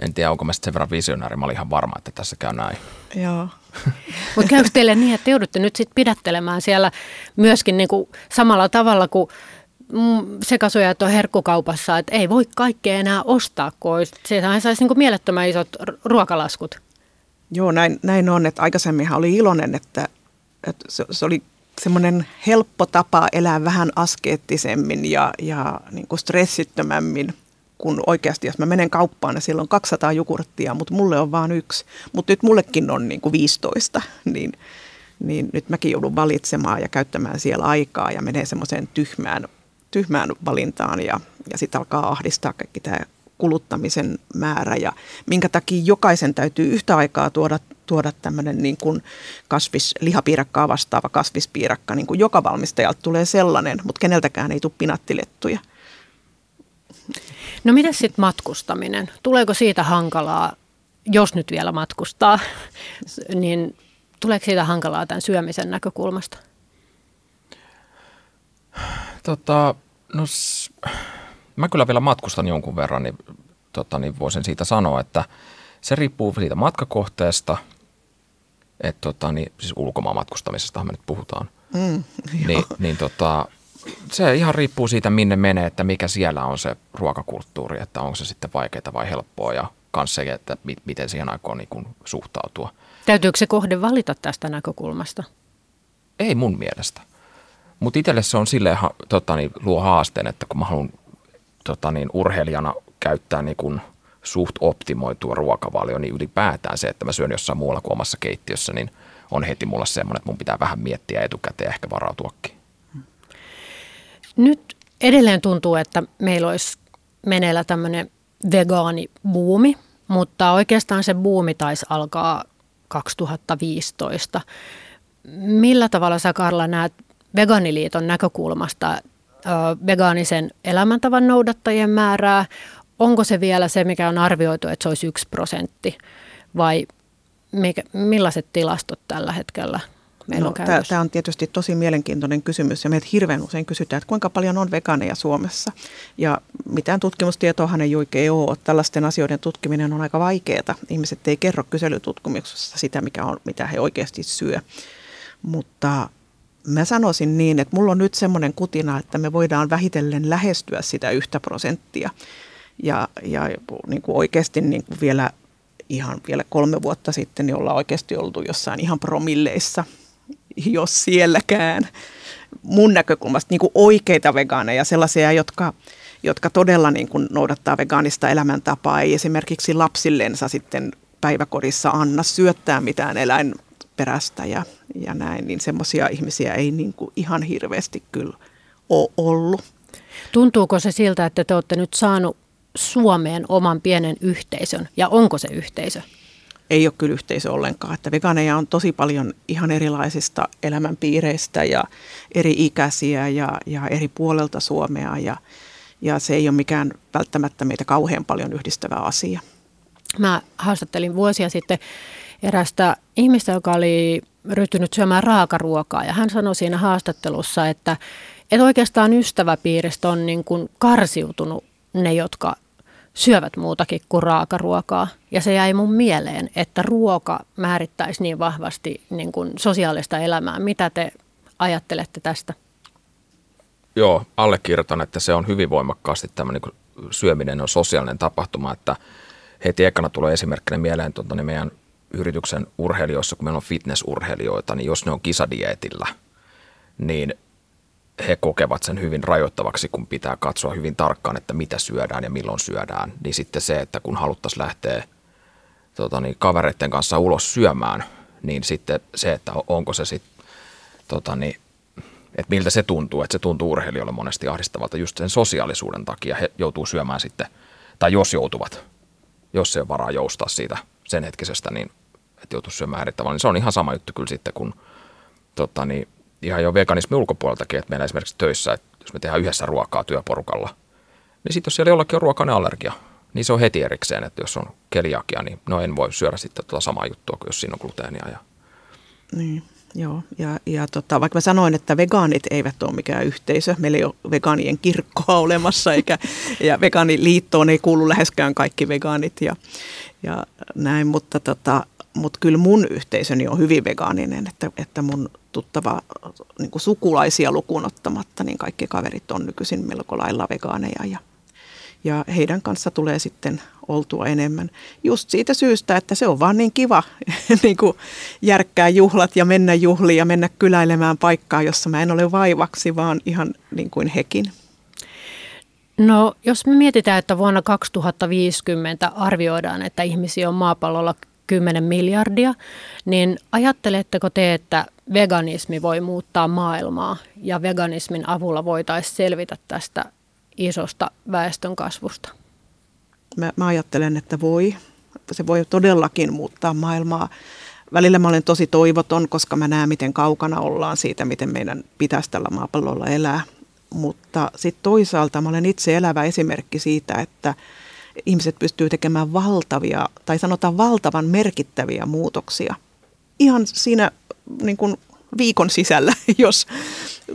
En tiedä, onko mä sen verran visionääri. Mä olin ihan varma, että tässä käy näin. Joo. [LAUGHS] Mutta käykö teille niin, että te joudutte nyt sitten pidättelemään siellä myöskin niinku samalla tavalla kuin sekasojat on herkkukaupassa, että ei voi kaikkea enää ostaa, kun sehän saisi niin mielettömän isot ruokalaskut. Joo, näin, näin on, että aikaisemminhan oli iloinen, että, että se, se oli semmoinen helppo tapa elää vähän askeettisemmin ja, ja niin kuin stressittömämmin kun oikeasti, jos mä menen kauppaan ja siellä on 200 jogurttia, mutta mulle on vain yksi, mutta nyt mullekin on niin kuin 15, niin, niin nyt mäkin joudun valitsemaan ja käyttämään siellä aikaa ja menee semmoiseen tyhmään, tyhmään valintaan ja, ja sitten alkaa ahdistaa kaikki tämä kuluttamisen määrä ja minkä takia jokaisen täytyy yhtä aikaa tuoda, tuoda tämmöinen niin kuin kasvis, lihapiirakkaa vastaava kasvispiirakka, niin kuin joka valmistajalta tulee sellainen, mutta keneltäkään ei tule pinattilettuja. No mitä sitten matkustaminen? Tuleeko siitä hankalaa, jos nyt vielä matkustaa, [LAUGHS] niin tuleeko siitä hankalaa tämän syömisen näkökulmasta? Tota, no mä kyllä vielä matkustan jonkun verran, niin, tota, niin voisin siitä sanoa, että se riippuu siitä matkakohteesta, että tota, niin, siis ulkomaan matkustamisesta me nyt puhutaan. Mm, niin, niin tota, se ihan riippuu siitä, minne menee, että mikä siellä on se ruokakulttuuri, että onko se sitten vaikeaa vai helppoa ja kanssa se, että miten siihen aikoon niin suhtautua. Täytyykö se kohde valita tästä näkökulmasta? Ei mun mielestä. Mutta itselle se on silleen tota, niin, luo haasteen, että kun mä haluan tota, niin, urheilijana käyttää niin kun, suht optimoitua ruokavalio, niin ylipäätään se, että mä syön jossain muualla kuin omassa keittiössä, niin on heti mulla semmoinen, että mun pitää vähän miettiä etukäteen ehkä varautuakin. Nyt edelleen tuntuu, että meillä olisi meneillä tämmöinen vegaanibuumi, mutta oikeastaan se buumi taisi alkaa 2015. Millä tavalla sä Karla näet Vegaaniliiton näkökulmasta vegaanisen elämäntavan noudattajien määrää? Onko se vielä se, mikä on arvioitu, että se olisi yksi prosentti vai mikä, millaiset tilastot tällä hetkellä meillä no, on Tämä on tietysti tosi mielenkiintoinen kysymys ja meiltä hirveän usein kysytään, että kuinka paljon on vegaaneja Suomessa. Ja mitään tutkimustietoahan ei oikein ole. Tällaisten asioiden tutkiminen on aika vaikeaa. Ihmiset ei kerro kyselytutkimuksessa sitä, mikä on, mitä he oikeasti syö. Mutta mä sanoisin niin, että mulla on nyt semmoinen kutina, että me voidaan vähitellen lähestyä sitä yhtä prosenttia. Ja, ja niin kuin oikeasti niin kuin vielä ihan vielä kolme vuotta sitten niin ollaan oikeasti oltu jossain ihan promilleissa – jos sielläkään mun näkökulmasta niin kuin oikeita vegaaneja, sellaisia, jotka, jotka todella niin kuin noudattaa vegaanista elämäntapaa, ei esimerkiksi lapsillensa sitten päiväkodissa anna syöttää mitään eläinperäistä ja, ja näin, niin semmoisia ihmisiä ei niin kuin ihan hirveästi kyllä ole ollut. Tuntuuko se siltä, että te olette nyt saanut Suomeen oman pienen yhteisön ja onko se yhteisö? ei ole kyllä yhteisö ollenkaan. Että vegaaneja on tosi paljon ihan erilaisista elämänpiireistä ja eri ikäisiä ja, ja eri puolelta Suomea ja, ja se ei ole mikään välttämättä meitä kauhean paljon yhdistävä asia. Mä haastattelin vuosia sitten erästä ihmistä, joka oli ryhtynyt syömään raakaruokaa ja hän sanoi siinä haastattelussa, että, että oikeastaan ystäväpiiristä on niin kuin karsiutunut ne, jotka syövät muutakin kuin raakaruokaa. Ja se jäi mun mieleen, että ruoka määrittäisi niin vahvasti niin kuin sosiaalista elämää. Mitä te ajattelette tästä? Joo, allekirjoitan, että se on hyvin voimakkaasti tämmöinen niin syöminen on sosiaalinen tapahtuma, että heti ekana tulee esimerkkinä mieleen tuota, niin meidän yrityksen urheilijoissa, kun meillä on fitnessurheilijoita, niin jos ne on kisadieetillä, niin he kokevat sen hyvin rajoittavaksi, kun pitää katsoa hyvin tarkkaan, että mitä syödään ja milloin syödään. Niin sitten se, että kun haluttaisiin lähteä tota niin, kavereiden kanssa ulos syömään, niin sitten se, että onko se sitten, tota niin, että miltä se tuntuu, että se tuntuu urheilijoille monesti ahdistavalta just sen sosiaalisuuden takia. He joutuu syömään sitten, tai jos joutuvat, jos se on varaa joustaa siitä sen hetkisestä, niin että joutuu syömään eri tavalla, niin se on ihan sama juttu kyllä sitten, kun tota niin, ihan jo veganismin ulkopuoleltakin, että meillä esimerkiksi töissä, että jos me tehdään yhdessä ruokaa työporukalla, niin sitten jos siellä jollakin on ruokainen allergia, niin se on heti erikseen, että jos on keliakia, niin no en voi syödä sitten tuota samaa juttua kuin jos siinä on gluteenia. Ja... Niin, joo. Ja, ja tota, vaikka mä sanoin, että vegaanit eivät ole mikään yhteisö, meillä ei ole vegaanien kirkkoa olemassa, eikä, [LAUGHS] ja vegaaniliittoon ei kuulu läheskään kaikki vegaanit ja, ja näin, mutta tota, mutta kyllä mun yhteisöni on hyvin vegaaninen, että, että mun tuttava niin kuin sukulaisia lukuun ottamatta, niin kaikki kaverit on nykyisin melko lailla vegaaneja ja, ja heidän kanssa tulee sitten oltua enemmän. Just siitä syystä, että se on vaan niin kiva [LAUGHS] niin kuin järkkää juhlat ja mennä juhliin ja mennä kyläilemään paikkaa, jossa mä en ole vaivaksi, vaan ihan niin kuin hekin. No jos me mietitään, että vuonna 2050 arvioidaan, että ihmisiä on maapallolla 10 miljardia, niin ajatteletteko te, että veganismi voi muuttaa maailmaa ja veganismin avulla voitaisiin selvitä tästä isosta väestönkasvusta? Mä, mä ajattelen, että voi. Se voi todellakin muuttaa maailmaa. Välillä mä olen tosi toivoton, koska mä näen, miten kaukana ollaan siitä, miten meidän pitäisi tällä maapallolla elää. Mutta sitten toisaalta mä olen itse elävä esimerkki siitä, että ihmiset pystyy tekemään valtavia, tai sanotaan valtavan merkittäviä muutoksia. Ihan siinä niin kuin viikon sisällä, [LAUGHS] jos,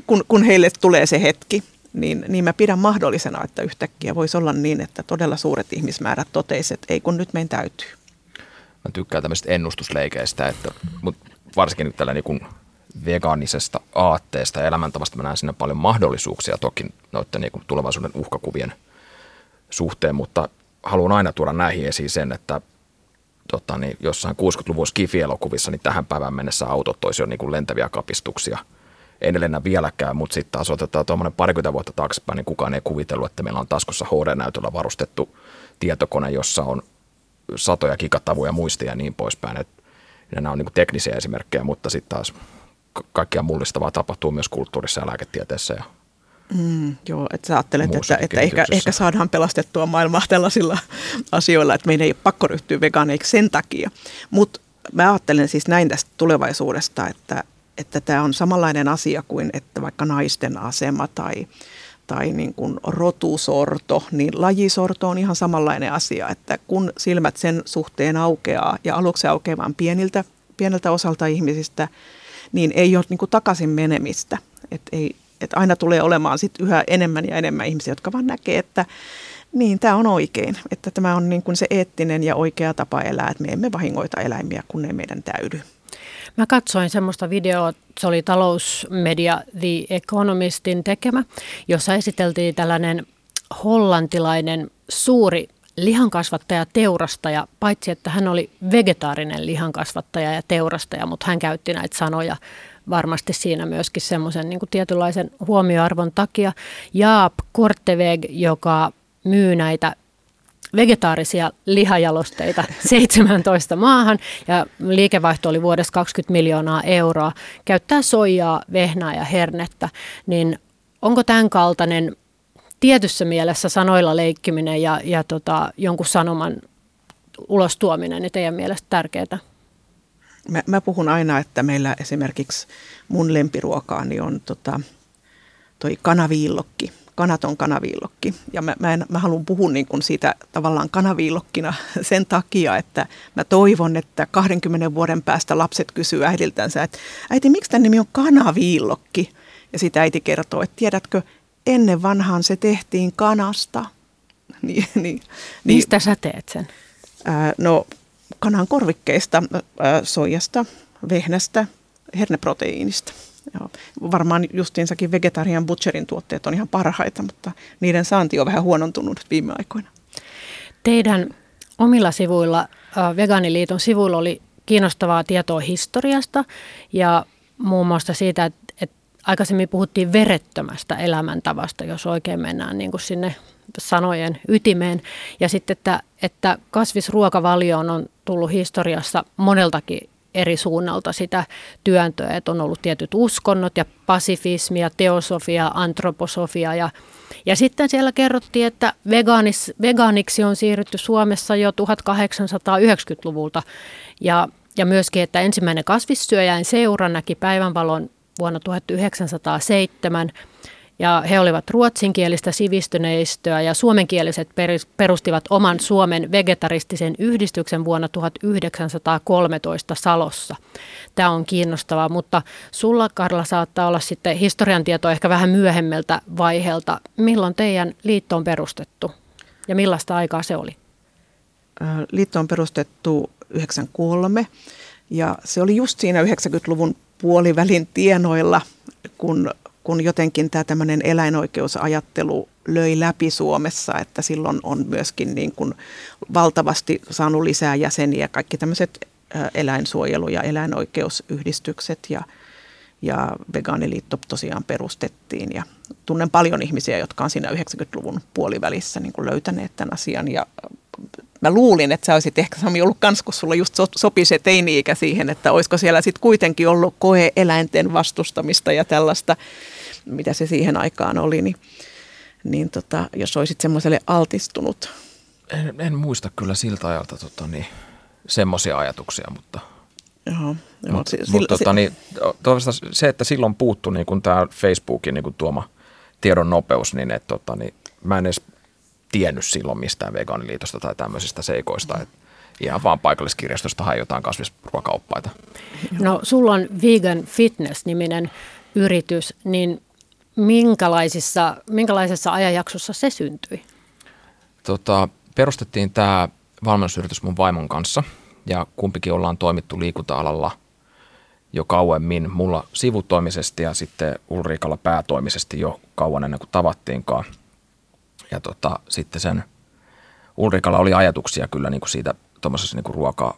kun, kun heille tulee se hetki niin, niin mä pidän mahdollisena, että yhtäkkiä voisi olla niin, että todella suuret ihmismäärät toteisivat, että ei kun nyt meidän täytyy. Mä tykkään tämmöistä ennustusleikeistä, että, mutta varsinkin nyt tällä niin vegaanisesta aatteesta ja elämäntavasta mä näen sinne paljon mahdollisuuksia toki noiden niin tulevaisuuden uhkakuvien suhteen, mutta haluan aina tuoda näihin esiin sen, että tota, niin jossain 60-luvun skifi-elokuvissa niin tähän päivään mennessä autot olisi jo niin kuin lentäviä kapistuksia – ei ne lennä vieläkään, mutta sitten taas otetaan tuommoinen parikymmentä vuotta taaksepäin, niin kukaan ei kuvitellut, että meillä on taskussa HD-näytöllä varustettu tietokone, jossa on satoja gigatavuja muistia ja niin poispäin. Et nämä on niin teknisiä esimerkkejä, mutta sitten taas kaikkia mullistavaa tapahtuu myös kulttuurissa ja lääketieteessä ja Mm, joo, että sä ajattelet, että, että ehkä, ehkä saadaan pelastettua maailmaa tällaisilla asioilla, että meidän ei ole pakko ryhtyä vegaaneiksi sen takia. Mutta mä ajattelen siis näin tästä tulevaisuudesta, että, että tämä on samanlainen asia kuin että vaikka naisten asema tai, tai niin kuin rotusorto, niin lajisorto on ihan samanlainen asia, että kun silmät sen suhteen aukeaa ja aluksi aukeaa vain pieniltä, pieneltä osalta ihmisistä, niin ei ole niin kuin takaisin menemistä. Että ei, että aina tulee olemaan sit yhä enemmän ja enemmän ihmisiä, jotka vaan näkee, että niin, tämä on oikein, että tämä on niin kuin se eettinen ja oikea tapa elää, että me emme vahingoita eläimiä, kun ei meidän täydy. Mä katsoin semmoista videoa, se oli talousmedia The Economistin tekemä, jossa esiteltiin tällainen hollantilainen suuri lihankasvattaja, teurastaja, paitsi että hän oli vegetaarinen lihankasvattaja ja teurastaja, mutta hän käytti näitä sanoja varmasti siinä myöskin semmoisen niin tietynlaisen huomioarvon takia. Jaap Korteveg, joka myy näitä vegetaarisia lihajalosteita [LAUGHS] 17 maahan ja liikevaihto oli vuodessa 20 miljoonaa euroa. Käyttää soijaa, vehnää ja hernettä, niin onko tämän kaltainen tietyssä mielessä sanoilla leikkiminen ja, ja tota, jonkun sanoman ulos tuominen niin teidän mielestä tärkeää? Mä, mä puhun aina, että meillä esimerkiksi mun lempiruokaani on tota, toi kanaviillokki – kanaton kanaviillokki. Ja mä, mä, en, mä haluan puhua niin kuin siitä tavallaan kanaviillokkina [LAUGHS] sen takia, että mä toivon, että 20 vuoden päästä lapset kysyy äidiltänsä, että äiti, miksi tämän nimi on kanaviillokki? Ja sitä äiti kertoo, että tiedätkö, ennen vanhaan se tehtiin kanasta. [LAUGHS] Niin, niin, niin, Mistä sä teet sen? Ää, no kanan korvikkeista, soijasta, vehnästä, herneproteiinista. Joo. Varmaan justiinsakin vegetarian butcherin tuotteet on ihan parhaita, mutta niiden saanti on vähän huonontunut viime aikoina. Teidän omilla sivuilla, Vegaaniliiton sivuilla oli kiinnostavaa tietoa historiasta ja muun muassa siitä, että, että aikaisemmin puhuttiin verettömästä elämäntavasta, jos oikein mennään niin kuin sinne sanojen ytimeen. Ja sitten, että, että kasvisruokavalioon on tullut historiassa moneltakin eri suunnalta sitä työntöä, että on ollut tietyt uskonnot ja pasifismia, teosofia, antroposofia. Ja ja sitten siellä kerrottiin, että vegaanis, vegaaniksi on siirrytty Suomessa jo 1890-luvulta ja, ja myöskin, että ensimmäinen kasvissyöjäin seura näki päivänvalon vuonna 1907 ja he olivat ruotsinkielistä sivistyneistöä ja suomenkieliset perustivat oman Suomen vegetaristisen yhdistyksen vuonna 1913 Salossa. Tämä on kiinnostavaa, mutta sulla Karla saattaa olla sitten historian tieto ehkä vähän myöhemmältä vaiheelta. Milloin teidän liitto on perustettu ja millaista aikaa se oli? Liitto on perustettu 93 ja se oli just siinä 90-luvun puolivälin tienoilla, kun kun jotenkin tämä tämmöinen eläinoikeusajattelu löi läpi Suomessa, että silloin on myöskin niin kuin valtavasti saanut lisää jäseniä, kaikki tämmöiset eläinsuojelu- ja eläinoikeusyhdistykset ja, ja vegaaniliitto tosiaan perustettiin. Ja tunnen paljon ihmisiä, jotka on siinä 90-luvun puolivälissä niin kuin löytäneet tämän asian. Ja mä luulin, että sä olisit ehkä Sami ollut kans, kun sulla just sopi se teini-ikä siihen, että olisiko siellä sitten kuitenkin ollut koe eläinten vastustamista ja tällaista, mitä se siihen aikaan oli, niin, niin tota, jos olisit semmoiselle altistunut. En, en muista kyllä siltä ajalta tota, niin, semmoisia ajatuksia, mutta Joo, joo, Mut, mut, tota, niin, se, että silloin puuttu niin tämä Facebookin niin tuoma tiedon nopeus, niin, et, tota, niin mä en edes tiennyt silloin mistään vegaaniliitosta tai tämmöisistä seikoista. Et ihan vaan paikalliskirjastosta hain jotain kasvisruokaoppaita. No sulla on Vegan Fitness-niminen yritys, niin minkälaisissa, minkälaisessa ajanjaksossa se syntyi? Tota, perustettiin tämä valmennusyritys mun vaimon kanssa ja kumpikin ollaan toimittu liikunta-alalla jo kauemmin. Mulla sivutoimisesti ja sitten Ulriikalla päätoimisesti jo kauan ennen kuin tavattiinkaan – ja tota, sitten sen Ulrikalla oli ajatuksia kyllä niin kuin siitä tuommoisessa niin ruoka,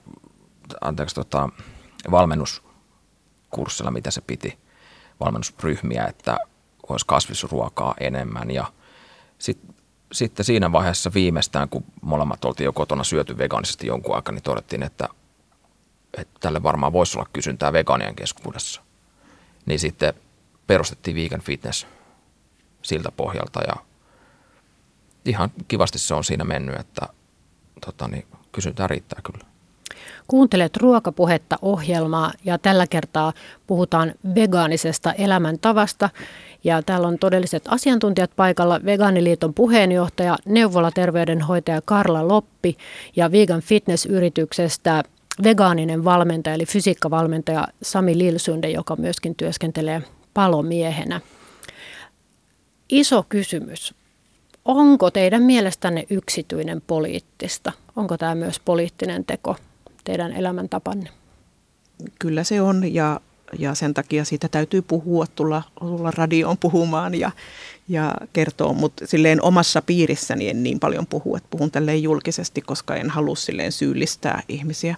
anteeksi, tota, valmennuskurssilla, mitä se piti, valmennusryhmiä, että olisi kasvisruokaa enemmän ja sit, sitten siinä vaiheessa viimeistään, kun molemmat oltiin jo kotona syöty vegaanisesti jonkun aikaa, niin todettiin, että, että tälle varmaan voisi olla kysyntää vegaanien keskuudessa. Niin sitten perustettiin Vegan Fitness siltä pohjalta ja ihan kivasti se on siinä mennyt, että tota, niin, kysyntää riittää kyllä. Kuuntelet ruokapuhetta ohjelmaa ja tällä kertaa puhutaan vegaanisesta elämäntavasta. Ja täällä on todelliset asiantuntijat paikalla, Vegaaniliiton puheenjohtaja, neuvolaterveydenhoitaja Karla Loppi ja Vegan Fitness-yrityksestä vegaaninen valmentaja eli fysiikkavalmentaja Sami Lilsunde, joka myöskin työskentelee palomiehenä. Iso kysymys Onko teidän mielestänne yksityinen poliittista? Onko tämä myös poliittinen teko teidän elämäntapanne? Kyllä se on ja, ja sen takia siitä täytyy puhua, tulla, tulla radioon puhumaan ja, ja kertoa, mutta silleen omassa piirissäni en niin paljon puhu, että puhun tälleen julkisesti, koska en halua silleen syyllistää ihmisiä,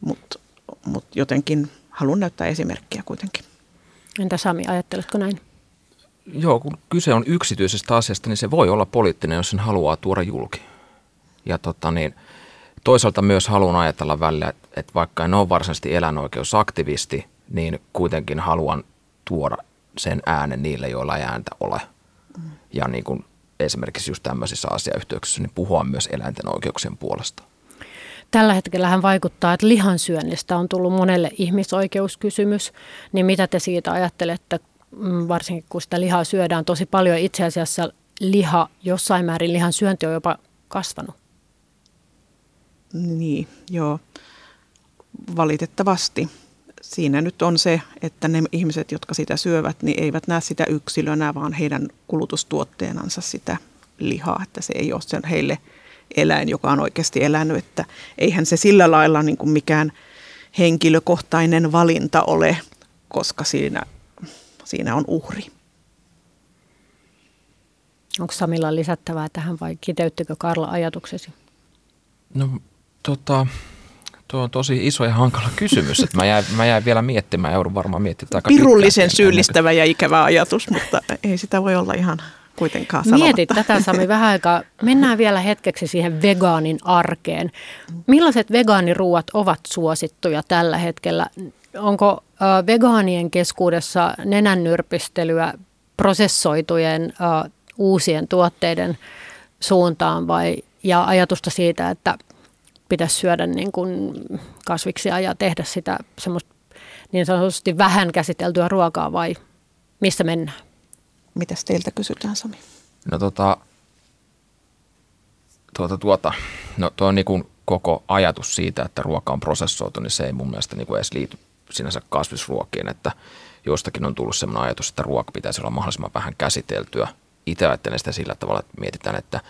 mutta mut jotenkin haluan näyttää esimerkkiä kuitenkin. Entä Sami, ajatteletko näin? Joo, kun kyse on yksityisestä asiasta, niin se voi olla poliittinen, jos sen haluaa tuoda julki. Ja tota niin, toisaalta myös haluan ajatella välillä, että, että vaikka en ole varsinaisesti eläinoikeusaktivisti, niin kuitenkin haluan tuoda sen äänen niille, joilla ei ääntä ole. Ja niin kuin esimerkiksi just tämmöisissä asiayhteyksissä, niin puhua myös eläinten oikeuksien puolesta. Tällä hetkellä hän vaikuttaa, että lihansyönnistä on tullut monelle ihmisoikeuskysymys. Niin mitä te siitä ajattelette, Mm, varsinkin kun sitä lihaa syödään tosi paljon. Itse asiassa liha, jossain määrin lihan syönti on jopa kasvanut. Niin, joo. Valitettavasti. Siinä nyt on se, että ne ihmiset, jotka sitä syövät, niin eivät näe sitä yksilönä, vaan heidän kulutustuotteenansa sitä lihaa, että se ei ole sen heille eläin, joka on oikeasti elänyt, että eihän se sillä lailla niin kuin mikään henkilökohtainen valinta ole, koska siinä siinä on uhri. Onko Samilla lisättävää tähän vai kiteyttikö Karla ajatuksesi? No tota, tuo on tosi iso ja hankala kysymys. Että mä, jäin, mä jäin vielä miettimään, joudun varmaan miettimään aika Pirullisen syyllistävä ja ikävä ajatus, mutta ei sitä voi olla ihan kuitenkaan sanomatta. Mietit tätä Sami vähän aikaa. Mennään vielä hetkeksi siihen vegaanin arkeen. Millaiset vegaaniruuat ovat suosittuja tällä hetkellä? Onko vegaanien keskuudessa nenännyrpistelyä prosessoitujen uusien tuotteiden suuntaan vai ja ajatusta siitä, että pitäisi syödä niin kuin kasviksia ja tehdä sitä semmoista niin sanotusti vähän käsiteltyä ruokaa vai missä mennään? Mitäs teiltä kysytään Sami? No tota, tuota, tuota, no tuo on niin kuin koko ajatus siitä, että ruoka on prosessoitu, niin se ei mun mielestä niin kuin edes liity sinänsä kasvisruokiin, että jostakin on tullut sellainen ajatus, että ruoka pitäisi olla mahdollisimman vähän käsiteltyä. Itse ajattelen sitä sillä tavalla, että mietitään, että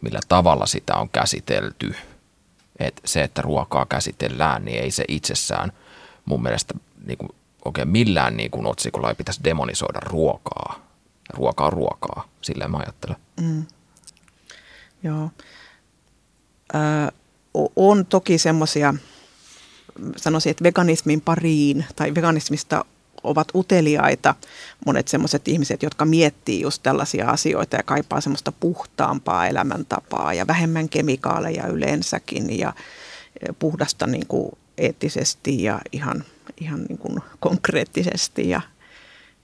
millä tavalla sitä on käsitelty. Et se, että ruokaa käsitellään, niin ei se itsessään mun mielestä niin kuin, oikein millään niin kuin otsikolla ei pitäisi demonisoida ruokaa. ruokaa ruokaa, silleen mä ajattelen. Mm. Joo. Ö, on toki semmoisia, sanoisin, että veganismin pariin tai veganismista ovat uteliaita monet semmoiset ihmiset, jotka miettii just tällaisia asioita ja kaipaa semmoista puhtaampaa elämäntapaa ja vähemmän kemikaaleja yleensäkin ja puhdasta niin kuin eettisesti ja ihan, ihan niin kuin konkreettisesti ja,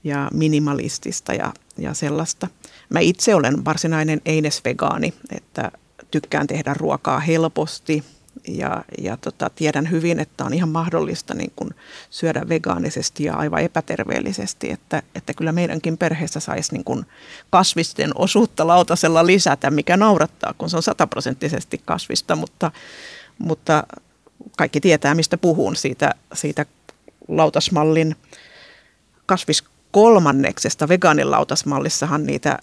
ja minimalistista ja, ja sellaista. Mä itse olen varsinainen einesvegaani, että tykkään tehdä ruokaa helposti ja, ja tota, tiedän hyvin, että on ihan mahdollista niin kun syödä vegaanisesti ja aivan epäterveellisesti, että, että kyllä meidänkin perheessä saisi niin kun kasvisten osuutta lautasella lisätä, mikä naurattaa, kun se on sataprosenttisesti kasvista, mutta, mutta kaikki tietää, mistä puhun siitä, siitä lautasmallin kasviskolmanneksesta. Vegaanin lautasmallissahan niitä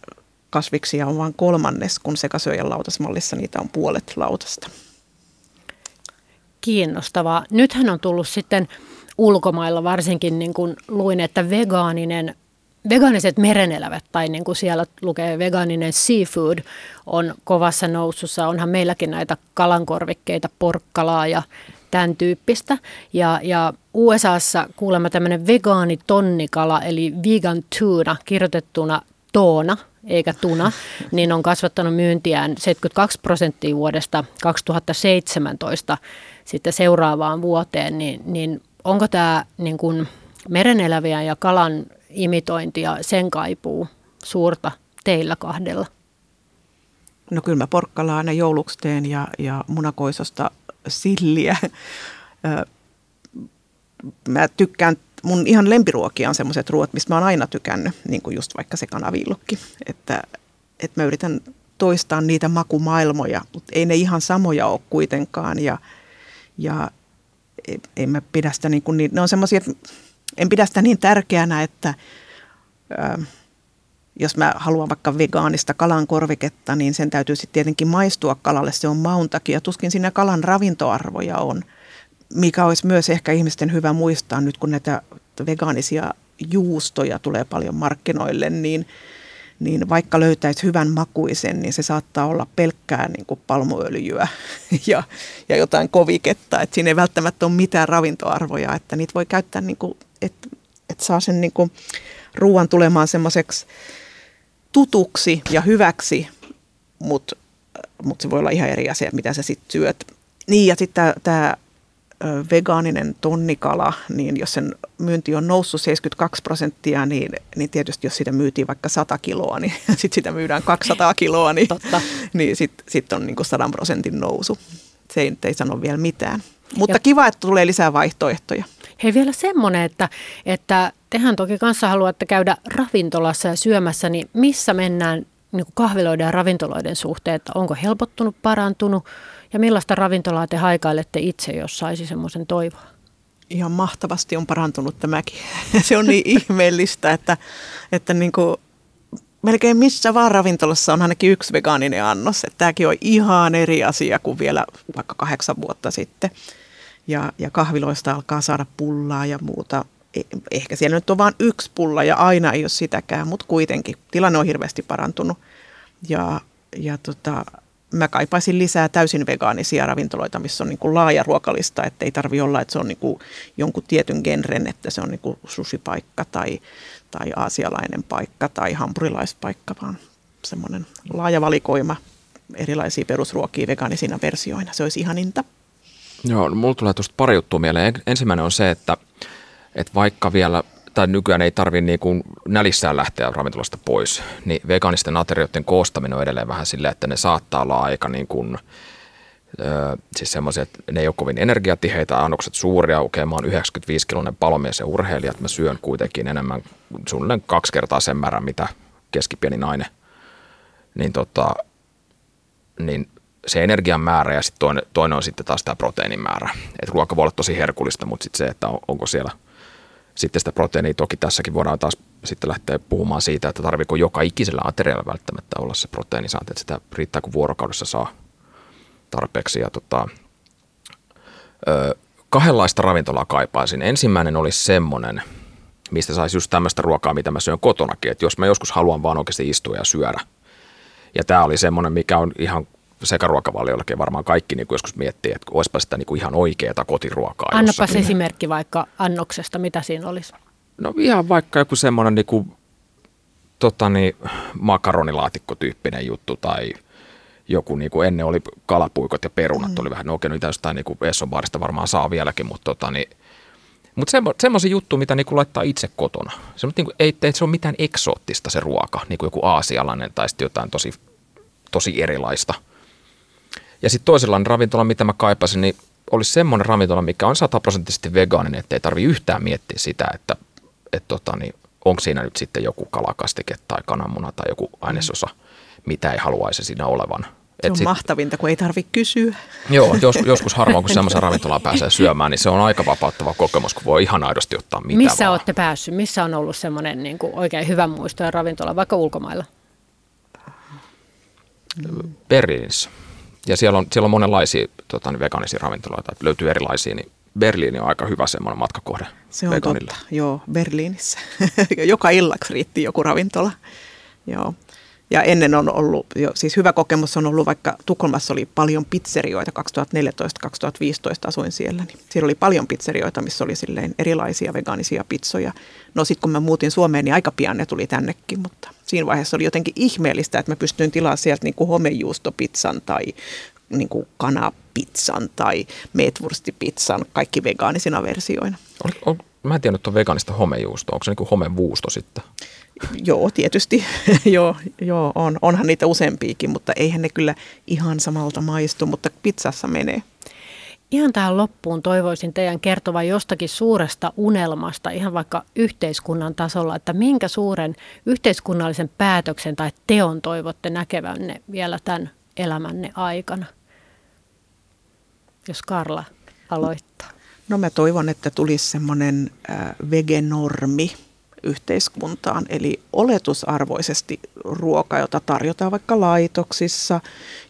kasviksia on vain kolmannes, kun sekasyöjän lautasmallissa niitä on puolet lautasta. Kiinnostavaa. Nythän on tullut sitten ulkomailla varsinkin niin kuin luin, että vegaaninen vegaaniset merenelävät, tai niin kuin siellä lukee vegaaninen seafood, on kovassa nousussa. Onhan meilläkin näitä kalankorvikkeita, porkkalaa ja tämän tyyppistä. Ja, ja USAssa kuulemma tämmöinen vegaanitonnikala, eli vegan tuna, kirjoitettuna toona, eikä tuna, [LAUGHS] niin on kasvattanut myyntiään 72 prosenttia vuodesta 2017 sitten seuraavaan vuoteen, niin, niin onko tämä niin kuin mereneläviä ja kalan imitointia sen kaipuu suurta teillä kahdella? No kyllä mä porkkalaa aina jouluksi teen ja, ja munakoisosta silliä. mä tykkään, mun ihan lempiruokia on semmoiset ruoat, mistä mä oon aina tykännyt, niin kuin just vaikka se kanaviillokki. Että, että mä yritän toistaa niitä makumaailmoja, mutta ei ne ihan samoja ole kuitenkaan. Ja, ja en mä pidä sitä niin kuin, niin, ne on semmoisia, en pidä sitä niin tärkeänä, että ö, jos mä haluan vaikka vegaanista kalan korviketta, niin sen täytyy sitten tietenkin maistua kalalle. Se on maun takia. Tuskin siinä kalan ravintoarvoja on, mikä olisi myös ehkä ihmisten hyvä muistaa nyt, kun näitä vegaanisia juustoja tulee paljon markkinoille, niin, niin vaikka löytäisi hyvän makuisen, niin se saattaa olla pelkkää niin kuin palmuöljyä [LAUGHS] ja, ja jotain koviketta. Et siinä ei välttämättä ole mitään ravintoarvoja, että niitä voi käyttää, niin kuin, että, että saa sen niin kuin ruoan tulemaan semmoiseksi tutuksi ja hyväksi, mutta mut se voi olla ihan eri asia, mitä sä sitten syöt. Niin ja sitten tämä vegaaninen tonnikala, niin jos sen myynti on noussut 72 prosenttia, niin, niin tietysti jos sitä myytiin vaikka 100 kiloa, niin [LAUGHS] sitten sitä myydään 200 kiloa, niin, [LAUGHS] niin sitten sit on niin 100 prosentin nousu. Se ei, ei sano vielä mitään. Mutta ja, kiva, että tulee lisää vaihtoehtoja. Hei vielä semmoinen, että, että tehän toki kanssa haluatte käydä ravintolassa ja syömässä, niin missä mennään niin kuin kahviloiden ja ravintoloiden suhteen, että onko helpottunut, parantunut ja millaista ravintolaa te haikailette itse, jos saisi semmoisen toivoa? Ihan mahtavasti on parantunut tämäkin. [LAUGHS] Se on niin ihmeellistä, että, että niin kuin melkein missä vaan ravintolassa on ainakin yksi vegaaninen annos. Että tämäkin on ihan eri asia kuin vielä vaikka kahdeksan vuotta sitten. Ja, ja kahviloista alkaa saada pullaa ja muuta. E, ehkä siellä nyt on vain yksi pulla ja aina ei ole sitäkään, mutta kuitenkin tilanne on hirveästi parantunut. Ja, ja tota, mä kaipaisin lisää täysin vegaanisia ravintoloita, missä on niin kuin laaja ruokalista, että ei tarvi olla, että se on niin kuin jonkun tietyn genren, että se on niin kuin sushipaikka tai, tai aasialainen paikka tai hampurilaispaikka, vaan semmoinen laaja valikoima erilaisia perusruokia vegaanisina versioina. Se olisi ihaninta. Joo, no, mulla tulee tuosta pari juttua mieleen. Ensimmäinen on se, että, että vaikka vielä tai nykyään ei tarvitse niin nälissään lähteä ravintolasta pois, niin vegaanisten aterioiden koostaminen on edelleen vähän silleen, että ne saattaa olla aika niin kuin, Öö, siis semmoisia, että ne ei ole kovin energiatiheitä, annokset suuria, okei mä oon 95-kiloinen palomies ja urheilija, että mä syön kuitenkin enemmän, suunnilleen kaksi kertaa sen määrän, mitä keskipieni nainen. Niin, tota, niin se energian määrä ja sitten toinen, toinen on sitten taas tämä proteiinin määrä. Et ruoka voi olla tosi herkullista, mutta sitten se, että on, onko siellä sitten sitä proteiinia, toki tässäkin voidaan taas sitten lähteä puhumaan siitä, että tarviiko joka ikisellä aterialla välttämättä olla se proteiinisaanti, että sitä riittää kun vuorokaudessa saa tarpeeksi. Ja tota, ö, kahdenlaista ravintolaa kaipaisin. Ensimmäinen olisi semmoinen, mistä saisi just tämmöistä ruokaa, mitä mä syön kotonakin. Että jos mä joskus haluan vaan oikeasti istua ja syödä. Ja tämä oli semmoinen, mikä on ihan sekaruokavaliollakin varmaan kaikki niin joskus miettii, että olisipa sitä niin kuin ihan oikeaa kotiruokaa. Annapas jossakin. esimerkki vaikka annoksesta, mitä siinä olisi? No ihan vaikka joku semmoinen niin kuin, tota niin, makaronilaatikko-tyyppinen juttu tai joku, niin kuin ennen oli kalapuikot ja perunat, mm. oli vähän, no okei, niitä jostain niin Esson baarista varmaan saa vieläkin, mutta tota niin, mutta semmo, semmoisia juttu, mitä niinku laittaa itse kotona. Se, niinku, ei, ei se ole mitään eksoottista se ruoka, niin kuin joku aasialainen tai sitten jotain tosi, tosi erilaista. Ja sitten toisenlainen ravintola, mitä mä kaipasin, niin olisi semmoinen ravintola, mikä on sataprosenttisesti vegaaninen, että ei tarvi yhtään miettiä sitä, että et tota, niin, onko siinä nyt sitten joku kalakastike tai kananmuna tai joku ainesosa, mitä ei haluaisi siinä olevan – se on sit, mahtavinta, kun ei tarvitse kysyä. Joo, jos, joskus harvoin, kun [LAUGHS] semmoisen ravintolaan pääsee syömään, niin se on aika vapauttava kokemus, kun voi ihan aidosti ottaa mitä Missä vaan. olette päässyt? Missä on ollut semmoinen niin kuin oikein hyvä muisto ja ravintola, vaikka ulkomailla? Berliinissä. Ja siellä on, siellä on monenlaisia tota, niin vegaanisia ravintoloita, että löytyy erilaisia, niin Berliini on aika hyvä semmoinen matkakohde Se on veganille. totta, joo, Berliinissä. [LAUGHS] Joka illaksi riitti joku ravintola. Joo. Ja ennen on ollut, jo, siis hyvä kokemus on ollut, vaikka Tukholmassa oli paljon pizzerioita, 2014-2015 asuin siellä, niin siellä oli paljon pizzerioita, missä oli silleen erilaisia vegaanisia pizzoja. No sitten kun mä muutin Suomeen, niin aika pian ne tuli tännekin, mutta siinä vaiheessa oli jotenkin ihmeellistä, että mä pystyin tilaamaan sieltä niin kuin homejuustopizzan tai niin kuin kanapizzan tai meetwurstipizzan, kaikki vegaanisina versioina. On, on, mä en tiedä, että on vegaanista homejuustoa. Onko se niin kuin homevuusto sitten? Joo, tietysti. [LAUGHS] joo, joo on. onhan niitä useampiakin, mutta eihän ne kyllä ihan samalta maistu, mutta pizzassa menee. Ihan tähän loppuun toivoisin teidän kertovan jostakin suuresta unelmasta, ihan vaikka yhteiskunnan tasolla, että minkä suuren yhteiskunnallisen päätöksen tai teon toivotte näkevänne vielä tämän elämänne aikana? Jos Karla aloittaa. No mä toivon, että tulisi semmoinen äh, vegenormi, yhteiskuntaan. Eli oletusarvoisesti ruoka, jota tarjotaan vaikka laitoksissa,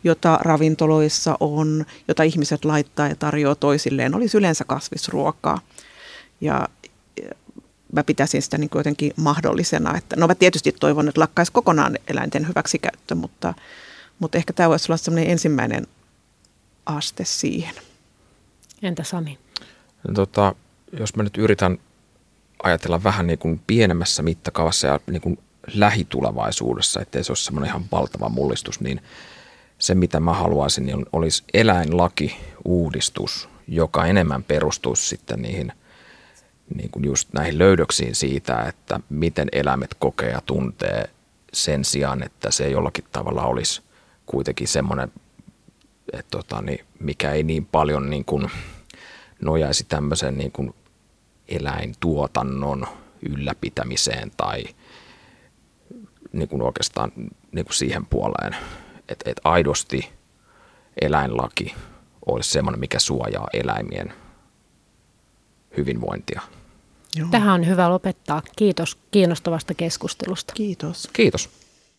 jota ravintoloissa on, jota ihmiset laittaa ja tarjoaa toisilleen, olisi yleensä kasvisruokaa. Ja mä pitäisin sitä niin jotenkin mahdollisena. Että, no mä tietysti toivon, että lakkaisi kokonaan eläinten hyväksikäyttö, mutta, mutta ehkä tämä voisi olla sellainen ensimmäinen aste siihen. Entä Sami? Tota, jos mä nyt yritän ajatella vähän niin kuin pienemmässä mittakaavassa ja niin kuin lähitulevaisuudessa, ettei se ole semmoinen ihan valtava mullistus, niin se mitä mä haluaisin, niin olisi eläinlaki uudistus, joka enemmän perustuisi sitten niihin niin kuin just näihin löydöksiin siitä, että miten eläimet kokee ja tuntee sen sijaan, että se jollakin tavalla olisi kuitenkin semmoinen, että tota, niin mikä ei niin paljon niin kuin nojaisi tämmöiseen niin kuin eläintuotannon ylläpitämiseen tai niin kuin oikeastaan niin kuin siihen puoleen, että, että aidosti eläinlaki olisi semmoinen, mikä suojaa eläimien hyvinvointia. Joo. Tähän on hyvä lopettaa. Kiitos kiinnostavasta keskustelusta. Kiitos. Kiitos.